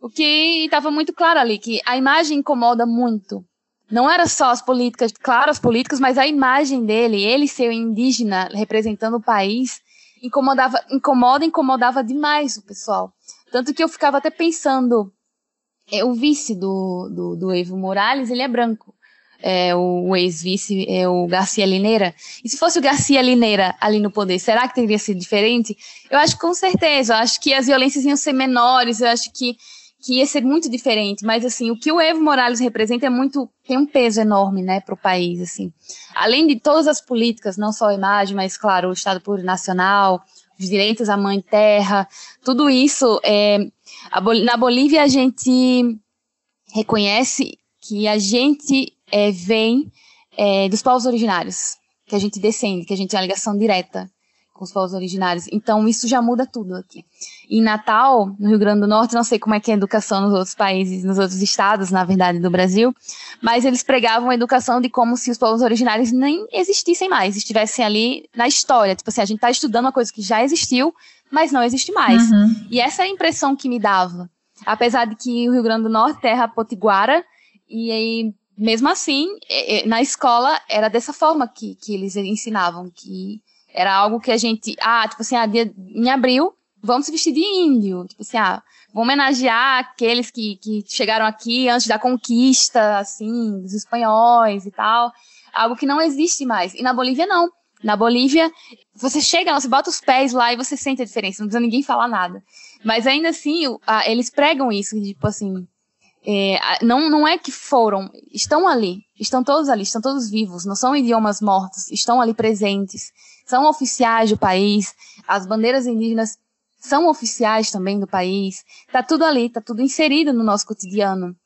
o que estava muito claro ali, que a imagem incomoda muito não era só as políticas, claro, as políticas, mas a imagem dele, ele ser indígena representando o país, incomodava, incomoda, incomodava demais o pessoal. Tanto que eu ficava até pensando, é, o vice do, do, do Evo Morales, ele é branco. É, o, ex-vice é o Garcia Lineira. E se fosse o Garcia Lineira ali no poder, será que teria sido diferente? Eu acho que com certeza. Eu acho que as violências iam ser menores. Eu acho que que ia ser muito diferente, mas assim, o que o Evo Morales representa é muito, tem um peso enorme, né, para o país, assim. Além de todas as políticas, não só a imagem, mas claro, o Estado plurinacional, os direitos à mãe terra, tudo isso, é, Bol na Bolívia a gente reconhece que a gente é, vem é, dos povos originários, que a gente descende, que a gente tem uma ligação direta com os povos originários. Então, isso já muda tudo aqui. Em Natal, no Rio Grande do Norte, não sei como é que é a educação nos outros países, nos outros estados, na verdade, do Brasil, mas eles pregavam a educação de como se os povos originários nem existissem mais, estivessem ali na história. Tipo assim, a gente está estudando uma coisa que já existiu, mas não existe mais. Uhum. E essa é a impressão que me dava. Apesar de que o Rio Grande do Norte terra potiguara, e aí, mesmo assim, na escola era dessa forma que, que eles ensinavam, que era algo que a gente, ah, tipo assim, ah, dia, em abril, vamos se vestir de índio. Tipo assim, ah, vamos homenagear aqueles que, que chegaram aqui antes da conquista, assim, dos espanhóis e tal. Algo que não existe mais. E na Bolívia, não. Na Bolívia, você chega, você bota os pés lá e você sente a diferença, não precisa ninguém falar nada. Mas ainda assim, eles pregam isso, tipo assim, é, não, não é que foram, estão ali, estão todos ali, estão todos vivos, não são idiomas mortos, estão ali presentes são oficiais do país, as bandeiras indígenas são oficiais também do país. Tá tudo ali, tá tudo inserido no nosso cotidiano.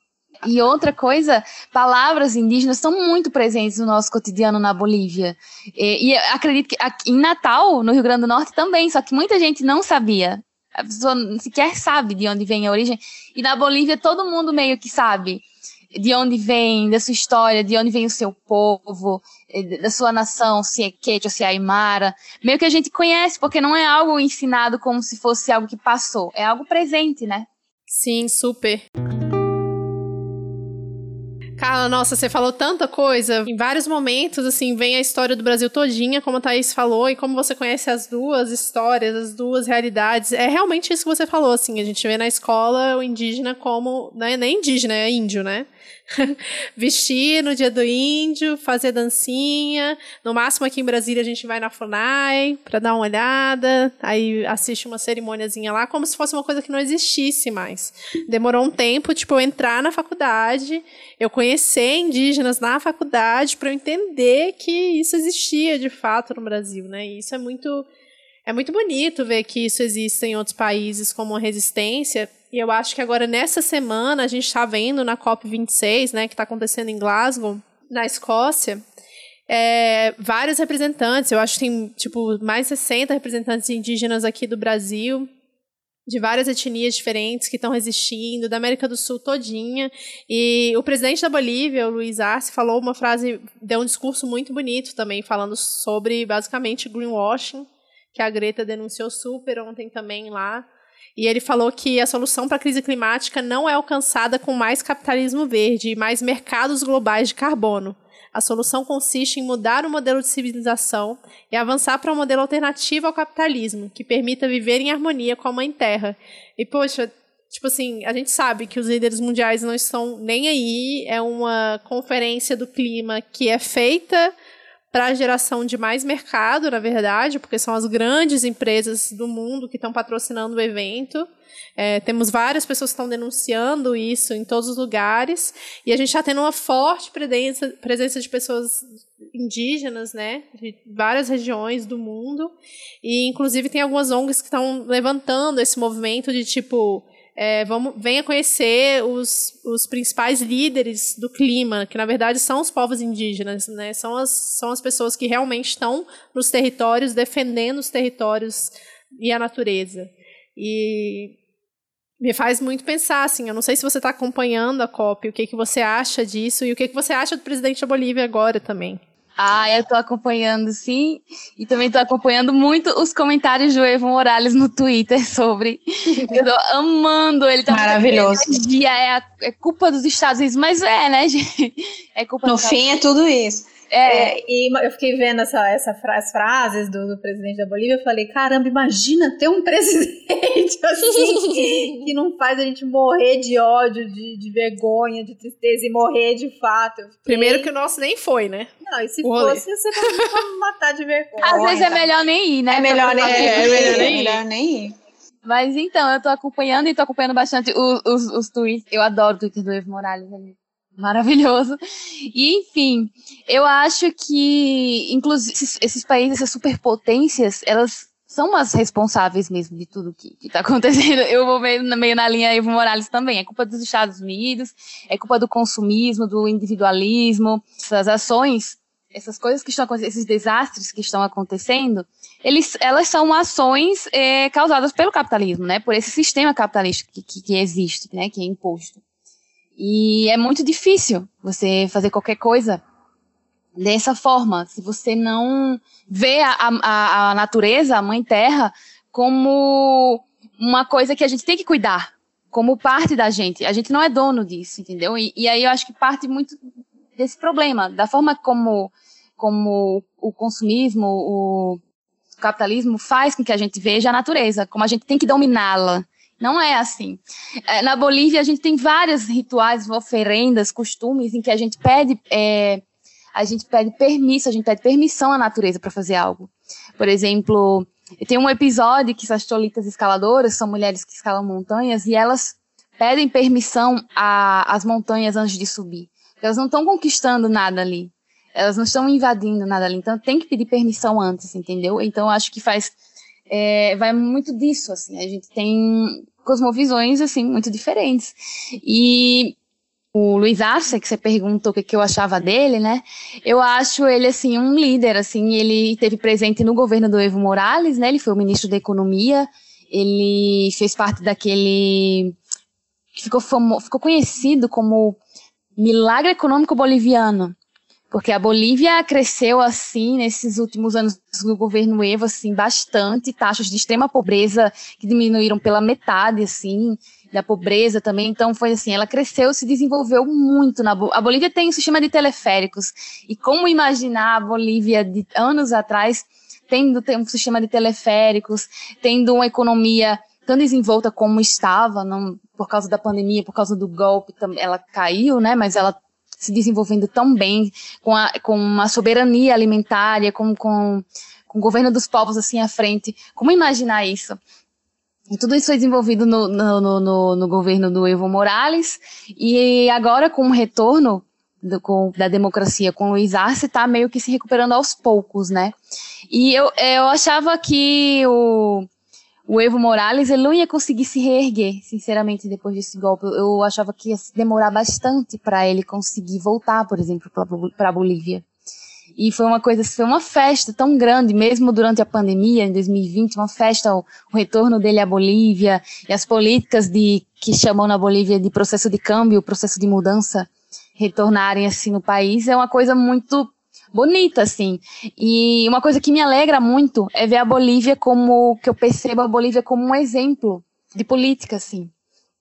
E outra coisa, palavras indígenas são muito presentes no nosso cotidiano na Bolívia. E, e acredito que aqui, em Natal, no Rio Grande do Norte, também, só que muita gente não sabia. A pessoa sequer sabe de onde vem a origem. E na Bolívia, todo mundo meio que sabe de onde vem, da sua história, de onde vem o seu povo, eh, da sua nação, se é Quechua, se é Aymara. Meio que a gente conhece, porque não é algo ensinado como se fosse algo que passou, é algo presente, né? Sim, super. Carla, nossa, você falou tanta coisa. Em vários momentos, assim, vem a história do Brasil todinha, como a Thaís falou, e como você conhece as duas histórias, as duas realidades. É realmente isso que você falou, assim, a gente vê na escola o indígena como, né, nem indígena, é índio, né? vestir no dia do índio, fazer dancinha. No máximo aqui em Brasília a gente vai na FUNAI para dar uma olhada, aí assiste uma cerimôniazinha lá, como se fosse uma coisa que não existisse mais. Demorou um tempo, tipo, eu entrar na faculdade, eu conhecer indígenas na faculdade para eu entender que isso existia de fato no Brasil, né? E isso é muito é muito bonito ver que isso existe em outros países como resistência e eu acho que agora, nessa semana, a gente está vendo na COP26, né, que está acontecendo em Glasgow, na Escócia, é, vários representantes, eu acho que tem tipo mais de 60 representantes indígenas aqui do Brasil, de várias etnias diferentes que estão resistindo, da América do Sul todinha. E o presidente da Bolívia, o Luiz Arce, falou uma frase, deu um discurso muito bonito também, falando sobre basicamente greenwashing, que a Greta denunciou super ontem também lá. E ele falou que a solução para a crise climática não é alcançada com mais capitalismo verde e mais mercados globais de carbono. A solução consiste em mudar o modelo de civilização e avançar para um modelo alternativo ao capitalismo, que permita viver em harmonia com a Mãe Terra. E, poxa, tipo assim, a gente sabe que os líderes mundiais não estão nem aí. É uma conferência do clima que é feita para a geração de mais mercado, na verdade, porque são as grandes empresas do mundo que estão patrocinando o evento. É, temos várias pessoas que estão denunciando isso em todos os lugares. E a gente está tendo uma forte presença, presença de pessoas indígenas, né, de várias regiões do mundo. E, inclusive, tem algumas ONGs que estão levantando esse movimento de tipo é, vamos, venha conhecer os, os principais líderes do clima, que na verdade são os povos indígenas, né? São as, são as pessoas que realmente estão nos territórios, defendendo os territórios e a natureza. E me faz muito pensar, assim, eu não sei se você está acompanhando a COP, o que, que você acha disso e o que, que você acha do presidente da Bolívia agora também. Ah, eu tô acompanhando, sim. E também tô acompanhando muito os comentários do Evo Morales no Twitter sobre. Eu tô amando ele. Tá Maravilhoso. Dia é, é culpa dos Estados Unidos, mas é, né, gente? É culpa No fim, é tudo isso. É. é, e eu fiquei vendo essa, essa fra as frases do, do, presidente da Bolívia, eu falei, caramba, imagina ter um presidente assim, que não faz a gente morrer de ódio, de, de vergonha, de tristeza e morrer de fato. Fiquei... Primeiro que o nosso nem foi, né? Não, e se o fosse, rolê. você vai matar de vergonha. Às vezes é melhor nem ir, né? É melhor nem ir. É, é melhor nem ir. É melhor nem ir. Mas então, eu tô acompanhando e tô acompanhando bastante os, os, os tweets. Eu adoro o Twitter do Evo Morales ali maravilhoso. E, enfim, eu acho que, inclusive, esses, esses, países, essas superpotências, elas são as responsáveis mesmo de tudo que, está acontecendo. Eu vou meio, meio na linha Evo Morales também. É culpa dos Estados Unidos, é culpa do consumismo, do individualismo, essas ações, essas coisas que estão acontecendo, esses desastres que estão acontecendo, eles, elas são ações é, causadas pelo capitalismo, né? Por esse sistema capitalista que, que, que existe, né? Que é imposto. E é muito difícil você fazer qualquer coisa dessa forma, se você não vê a, a, a natureza, a mãe terra, como uma coisa que a gente tem que cuidar, como parte da gente. A gente não é dono disso, entendeu? E, e aí eu acho que parte muito desse problema, da forma como, como o consumismo, o capitalismo faz com que a gente veja a natureza, como a gente tem que dominá-la. Não é assim. É, na Bolívia, a gente tem vários rituais, oferendas, costumes em que a gente pede, é, a gente pede permisso, a gente pede permissão à natureza para fazer algo. Por exemplo, tem um episódio que as cholitas escaladoras são mulheres que escalam montanhas e elas pedem permissão às montanhas antes de subir. Elas não estão conquistando nada ali. Elas não estão invadindo nada ali. Então tem que pedir permissão antes, entendeu? Então acho que faz é, vai muito disso, assim. A gente tem cosmovisões, assim, muito diferentes. E o Luiz Arce, que você perguntou o que, que eu achava dele, né? Eu acho ele, assim, um líder, assim. Ele teve presente no governo do Evo Morales, né? Ele foi o ministro da Economia. Ele fez parte daquele... Ficou, famo... ficou conhecido como milagre econômico boliviano porque a Bolívia cresceu assim nesses últimos anos do governo Evo assim bastante, taxas de extrema pobreza que diminuíram pela metade assim, da pobreza também. Então foi assim, ela cresceu, se desenvolveu muito na a Bolívia tem um sistema de teleféricos. E como imaginar a Bolívia de anos atrás tendo um sistema de teleféricos, tendo uma economia tão desenvolta como estava, não, por causa da pandemia, por causa do golpe, ela caiu, né? Mas ela se desenvolvendo tão bem, com, a, com uma soberania alimentar, com, com, com o governo dos povos assim à frente. Como imaginar isso? E tudo isso foi desenvolvido no, no, no, no, governo do Evo Morales, e agora com o retorno do, com, da democracia com o Luiz Arce, está meio que se recuperando aos poucos, né? E eu, eu achava que o, o Evo Morales ele não ia conseguir se reerguer, sinceramente, depois desse golpe. Eu achava que ia demorar bastante para ele conseguir voltar, por exemplo, para a Bolívia. E foi uma coisa, foi uma festa tão grande, mesmo durante a pandemia, em 2020, uma festa, o, o retorno dele à Bolívia e as políticas de que chamam na Bolívia de processo de câmbio, processo de mudança, retornarem assim no país, é uma coisa muito bonita, assim. E uma coisa que me alegra muito é ver a Bolívia como, que eu percebo a Bolívia como um exemplo de política, assim.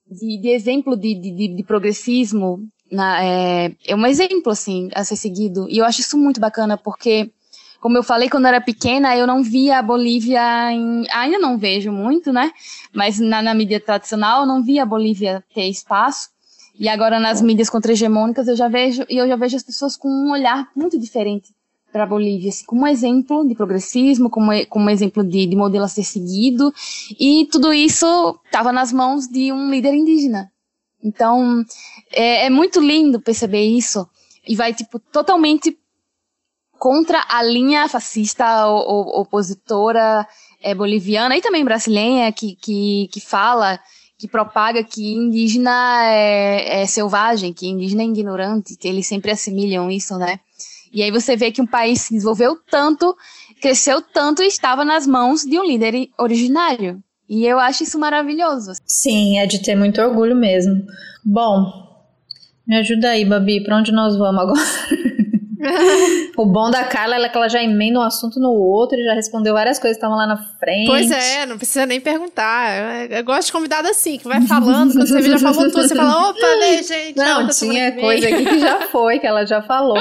De, de exemplo de, de, de progressismo, na, é, é um exemplo, assim, a ser seguido. E eu acho isso muito bacana, porque, como eu falei, quando eu era pequena, eu não via a Bolívia em, ainda não vejo muito, né? Mas na, na mídia tradicional, eu não via a Bolívia ter espaço. E agora nas mídias contra-hegemônicas eu já vejo, e eu já vejo as pessoas com um olhar muito diferente para a Bolívia, assim, como exemplo de progressismo, como, como exemplo de, de modelo a ser seguido, e tudo isso estava nas mãos de um líder indígena. Então, é, é muito lindo perceber isso, e vai, tipo, totalmente contra a linha fascista opositora é, boliviana e também brasileira que, que, que fala, que propaga que indígena é, é selvagem, que indígena é ignorante, que eles sempre assimilham isso, né? E aí você vê que um país se desenvolveu tanto, cresceu tanto e estava nas mãos de um líder originário. E eu acho isso maravilhoso. Sim, é de ter muito orgulho mesmo. Bom, me ajuda aí, Babi, para onde nós vamos agora? o bom da Carla é que ela já emenda um assunto no outro e já respondeu várias coisas que estavam lá na frente. Pois é, não precisa nem perguntar. Eu, eu gosto de convidado assim, que vai falando, quando você já falou tudo, você fala, opa, né, gente? Não, tinha coisa aqui que já foi, que ela já falou.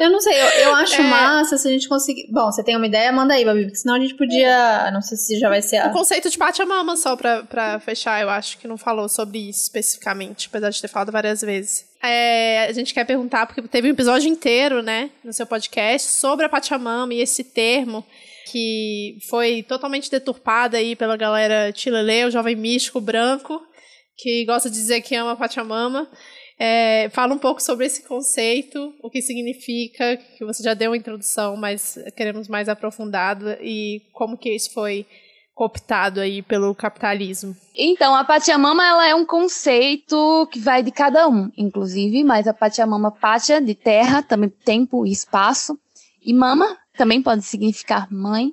Eu não sei, eu, eu acho é. massa se a gente conseguir. Bom, você tem uma ideia? Manda aí, Babi, porque senão a gente podia. Não sei se já vai ser a. O conceito de Pachamama, só pra, pra fechar, eu acho que não falou sobre isso especificamente, apesar de ter falado várias vezes. É, a gente quer perguntar, porque teve um episódio inteiro, né, no seu podcast, sobre a Pachamama e esse termo que foi totalmente deturpado aí pela galera Chilele, o jovem místico branco, que gosta de dizer que ama a Pachamama. É, fala um pouco sobre esse conceito, o que significa, que você já deu uma introdução, mas queremos mais aprofundado e como que isso foi cooptado aí pelo capitalismo. Então, a Pachamama ela é um conceito que vai de cada um, inclusive, mas a Pachamama Pacha de terra, também tempo e espaço, e mama também pode significar mãe.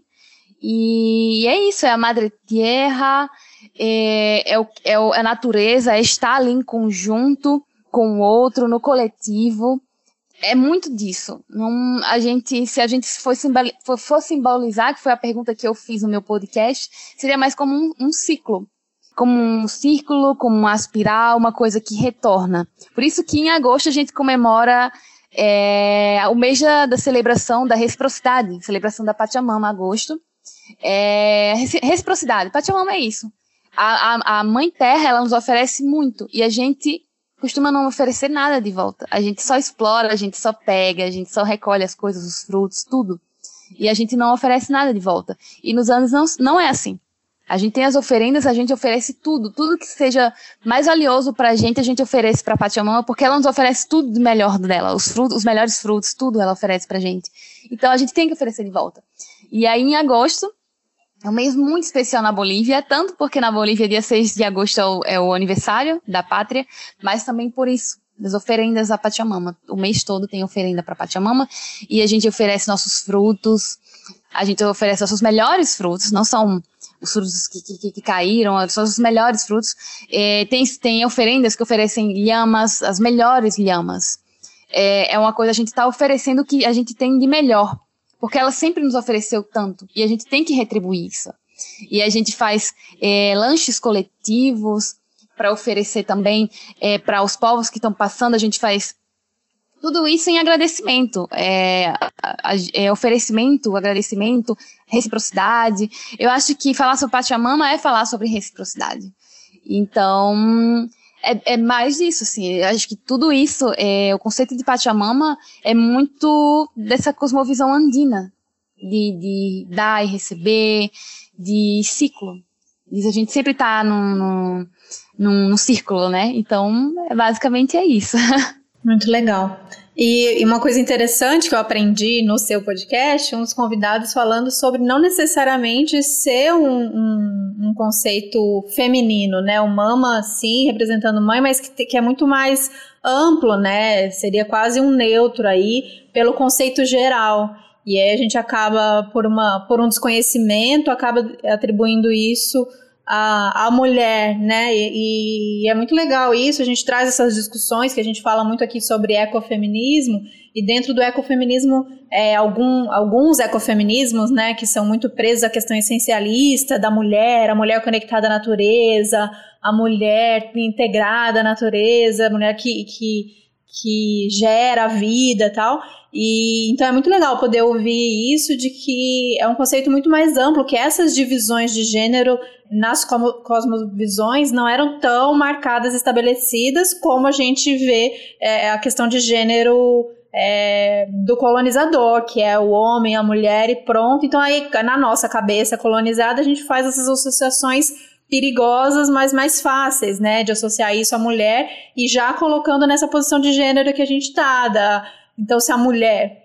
E é isso, é a madre terra, é, é, o, é a natureza, é estar ali em conjunto com o outro, no coletivo. É muito disso. Não, a gente, se a gente for, for, simbolizar, que foi a pergunta que eu fiz no meu podcast, seria mais como um, um ciclo. Como um círculo, como uma espiral, uma coisa que retorna. Por isso que em agosto a gente comemora é, o mês da, da, celebração da reciprocidade, celebração da Pachamama, agosto. É, reciprocidade, Pachamama é isso. A, a, a Mãe Terra, ela nos oferece muito, e a gente costuma não oferecer nada de volta. A gente só explora, a gente só pega, a gente só recolhe as coisas, os frutos, tudo. E a gente não oferece nada de volta. E nos anos não, não é assim. A gente tem as oferendas, a gente oferece tudo, tudo que seja mais valioso para a gente, a gente oferece para a Pachamama, porque ela nos oferece tudo de melhor dela, os frutos, os melhores frutos, tudo ela oferece para a gente. Então a gente tem que oferecer de volta. E aí em agosto é um mês muito especial na Bolívia, tanto porque na Bolívia, dia 6 de agosto é o, é o aniversário da pátria, mas também por isso, das oferendas à Pachamama. O mês todo tem oferenda para Pachamama e a gente oferece nossos frutos, a gente oferece nossos melhores frutos, não são os frutos que, que, que caíram, são os melhores frutos. É, tem, tem oferendas que oferecem lhamas, as melhores lhamas. É, é uma coisa a gente está oferecendo que a gente tem de melhor porque ela sempre nos ofereceu tanto e a gente tem que retribuir isso. E a gente faz é, lanches coletivos para oferecer também é, para os povos que estão passando, a gente faz tudo isso em agradecimento, é, é, oferecimento, agradecimento, reciprocidade. Eu acho que falar sobre Pachamama é falar sobre reciprocidade. Então, é, é mais disso, assim. Acho que tudo isso, é, o conceito de Pachamama é muito dessa cosmovisão andina, de, de dar e receber, de ciclo. a gente sempre está num, num, num, num círculo, né? Então, é, basicamente é isso. Muito legal. E, e, uma coisa interessante que eu aprendi no seu podcast, uns convidados falando sobre não necessariamente ser um, um, um conceito feminino, né? O mama, sim, representando mãe, mas que, que é muito mais amplo, né? Seria quase um neutro aí, pelo conceito geral. E aí a gente acaba, por, uma, por um desconhecimento, acaba atribuindo isso a, a mulher, né? E, e, é muito legal isso. A gente traz essas discussões que a gente fala muito aqui sobre ecofeminismo. E dentro do ecofeminismo, é, algum, alguns ecofeminismos, né, que são muito presos à questão essencialista da mulher, a mulher conectada à natureza, a mulher integrada à natureza, a mulher que, que que gera vida tal. E então é muito legal poder ouvir isso de que é um conceito muito mais amplo, que essas divisões de gênero nas cosmovisões não eram tão marcadas, estabelecidas como a gente vê é, a questão de gênero é, do colonizador, que é o homem, a mulher e pronto. Então aí na nossa cabeça colonizada a gente faz essas associações perigosas, mas mais fáceis, né, de associar isso à mulher e já colocando nessa posição de gênero que a gente tá, da, então se a mulher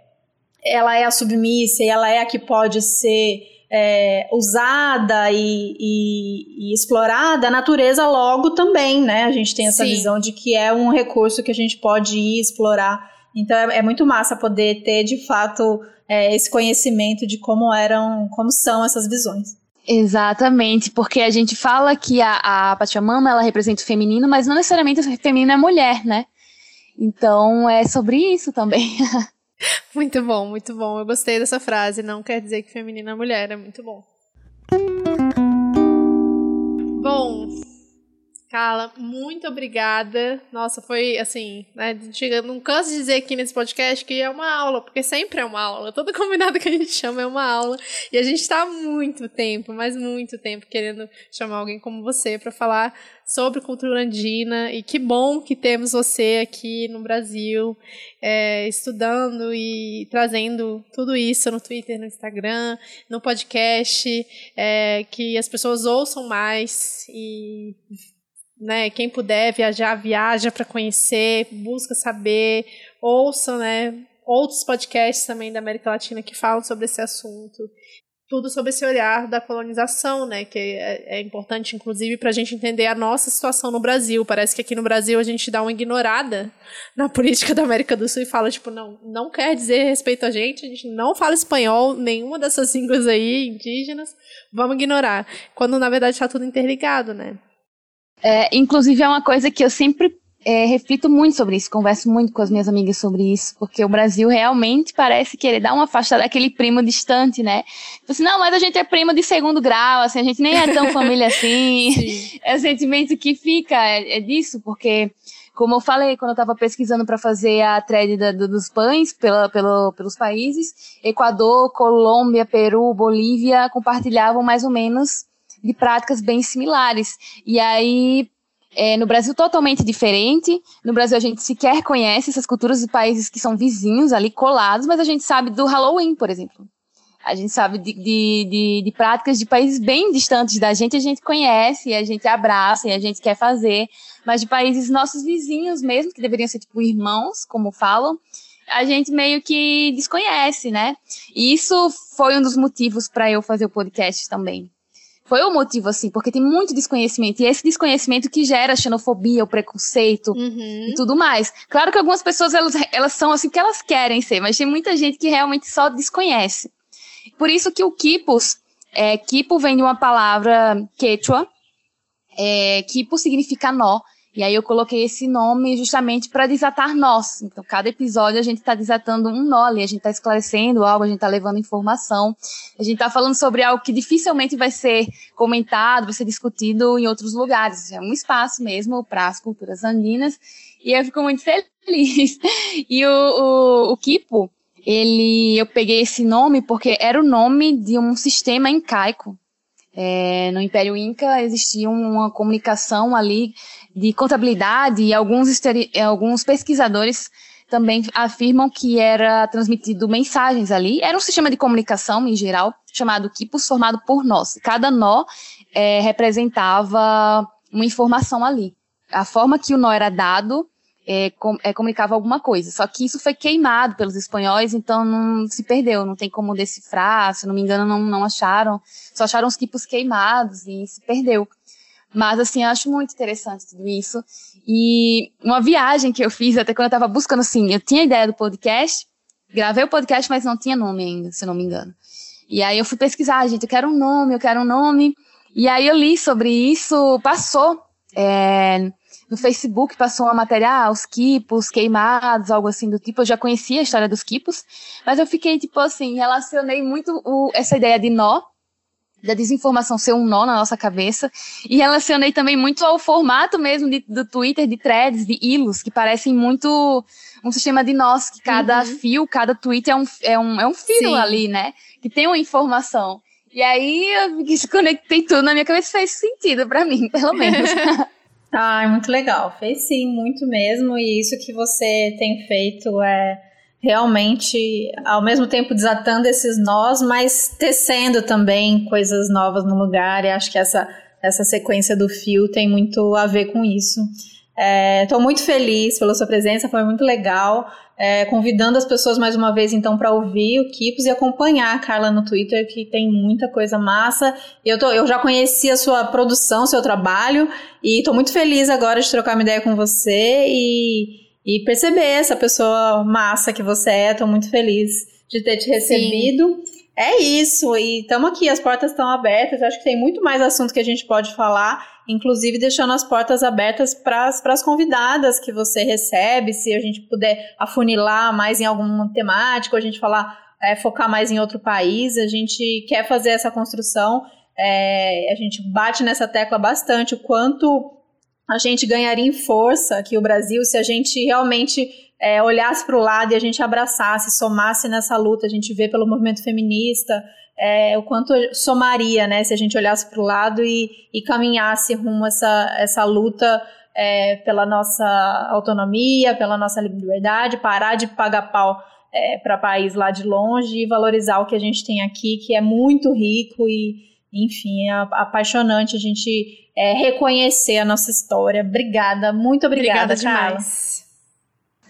ela é a submissa e ela é a que pode ser é, usada e, e, e, explorada, a natureza logo também, né? A gente tem essa Sim. visão de que é um recurso que a gente pode ir explorar. Então é, é muito massa poder ter de fato é, esse conhecimento de como eram, como são essas visões. Exatamente, porque a gente fala que a, a Pachamama ela representa o feminino, mas não necessariamente o feminino é mulher, né? Então é sobre isso também. muito bom, muito bom. Eu gostei dessa frase. Não quer dizer que feminino é mulher, é muito bom. Bom, Carla, muito obrigada. Nossa, foi assim, né? Não canso de dizer aqui nesse podcast que é uma aula, porque sempre é uma aula. Todo convidado que a gente chama é uma aula. E a gente está há muito tempo, mas muito tempo, querendo chamar alguém como você para falar sobre cultura andina. E que bom que temos você aqui no Brasil, é, estudando e trazendo tudo isso no Twitter, no Instagram, no podcast, é, que as pessoas ouçam mais e né, quem puder viajar, viaja para conhecer, busca saber, ouça, né, outros podcasts também da América Latina que falam sobre esse assunto. Tudo sobre esse olhar da colonização, né, que é, é importante, inclusive, para a gente entender a nossa situação no Brasil. Parece que aqui no Brasil a gente dá uma ignorada na política da América do Sul e fala, tipo, não, não quer dizer respeito a gente, a gente não fala espanhol, nenhuma dessas línguas aí indígenas, vamos ignorar. Quando, na verdade, está tudo interligado, né? É, inclusive, é uma coisa que eu sempre é, reflito muito sobre isso, converso muito com as minhas amigas sobre isso, porque o Brasil realmente parece querer dar uma afastada daquele primo distante, né? Tipo assim, não, mas a gente é primo de segundo grau, assim, a gente nem é tão família assim. é o sentimento que fica é, é, disso, porque, como eu falei, quando eu estava pesquisando para fazer a thread da, dos pães pela, pelo, pelos países, Equador, Colômbia, Peru, Bolívia compartilhavam mais ou menos de práticas bem similares. E aí, é, no Brasil totalmente diferente. No Brasil a gente sequer conhece essas culturas de países que são vizinhos ali colados, mas a gente sabe do Halloween, por exemplo. A gente sabe de, de, de, de práticas de países bem distantes da gente, a gente conhece, a gente abraça e a gente quer fazer, mas de países nossos vizinhos mesmo, que deveriam ser tipo irmãos, como falam, a gente meio que desconhece, né? E isso foi um dos motivos para eu fazer o podcast também foi o motivo, assim, porque tem muito desconhecimento. E é esse desconhecimento que gera a xenofobia, o preconceito uhum. e tudo mais. Claro que algumas pessoas, elas, elas são assim que elas querem ser, mas tem muita gente que realmente só desconhece. Por isso que o quipus, é, quipo vem de uma palavra quechua, é, quipo significa nó, e aí eu coloquei esse nome justamente para desatar nós. Então, cada episódio a gente está desatando um nó ali, a gente está esclarecendo algo, a gente está levando informação, a gente está falando sobre algo que dificilmente vai ser comentado, vai ser discutido em outros lugares. É um espaço mesmo para as culturas andinas, e eu fico muito feliz. E o, o, o Kipo, ele, eu peguei esse nome porque era o nome de um sistema incaico. É, no Império Inca existia uma comunicação ali de contabilidade e alguns, alguns pesquisadores também afirmam que era transmitido mensagens ali. Era um sistema de comunicação, em geral, chamado Quipus, formado por nós. Cada nó é, representava uma informação ali. A forma que o nó era dado é, com, é, comunicava alguma coisa. Só que isso foi queimado pelos espanhóis, então não se perdeu, não tem como decifrar, se não me engano, não, não acharam. Só acharam os tipos queimados e se perdeu. Mas, assim, eu acho muito interessante tudo isso. E uma viagem que eu fiz, até quando eu estava buscando, assim, eu tinha ideia do podcast, gravei o podcast, mas não tinha nome ainda, se não me engano. E aí eu fui pesquisar, gente, eu quero um nome, eu quero um nome. E aí eu li sobre isso, passou. É, no Facebook passou uma matéria, ah, os quipos queimados, algo assim do tipo. Eu já conhecia a história dos quipos, mas eu fiquei, tipo assim, relacionei muito o, essa ideia de nó da desinformação ser um nó na nossa cabeça. E relacionei também muito ao formato mesmo de, do Twitter, de threads, de hilos, que parecem muito um sistema de nós, que cada uhum. fio, cada tweet é um, é um, é um fio Sim. ali, né? Que tem uma informação. E aí eu desconectei tudo na minha cabeça fez sentido para mim, pelo menos. ah, muito legal. Fez sim, muito mesmo. E isso que você tem feito é realmente, ao mesmo tempo, desatando esses nós, mas tecendo também coisas novas no lugar. E acho que essa, essa sequência do fio tem muito a ver com isso. Estou é, muito feliz pela sua presença, foi muito legal. É, convidando as pessoas mais uma vez, então, para ouvir o Kipos e acompanhar a Carla no Twitter, que tem muita coisa massa. Eu, tô, eu já conheci a sua produção, seu trabalho, e estou muito feliz agora de trocar uma ideia com você e e perceber essa pessoa massa que você é. Tô muito feliz de ter te recebido. Sim. É isso, e estamos aqui, as portas estão abertas. Acho que tem muito mais assunto que a gente pode falar, inclusive deixando as portas abertas para as convidadas que você recebe, se a gente puder afunilar mais em alguma temática, a gente falar, é, focar mais em outro país. A gente quer fazer essa construção. É, a gente bate nessa tecla bastante o quanto a gente ganharia em força aqui o Brasil se a gente realmente é, olhasse para o lado e a gente abraçasse, somasse nessa luta. A gente vê pelo movimento feminista é, o quanto somaria, né, se a gente olhasse para o lado e, e, caminhasse rumo a essa, essa luta é, pela nossa autonomia, pela nossa liberdade, parar de pagar pau é, para país lá de longe e valorizar o que a gente tem aqui, que é muito rico e, enfim, é apaixonante a gente é, reconhecer a nossa história. Obrigada, muito obrigada, obrigada demais.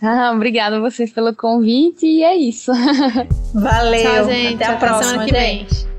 Ah, obrigada a vocês pelo convite e é isso. Valeu. Tchau, gente. Até a, próxima, semana que vem.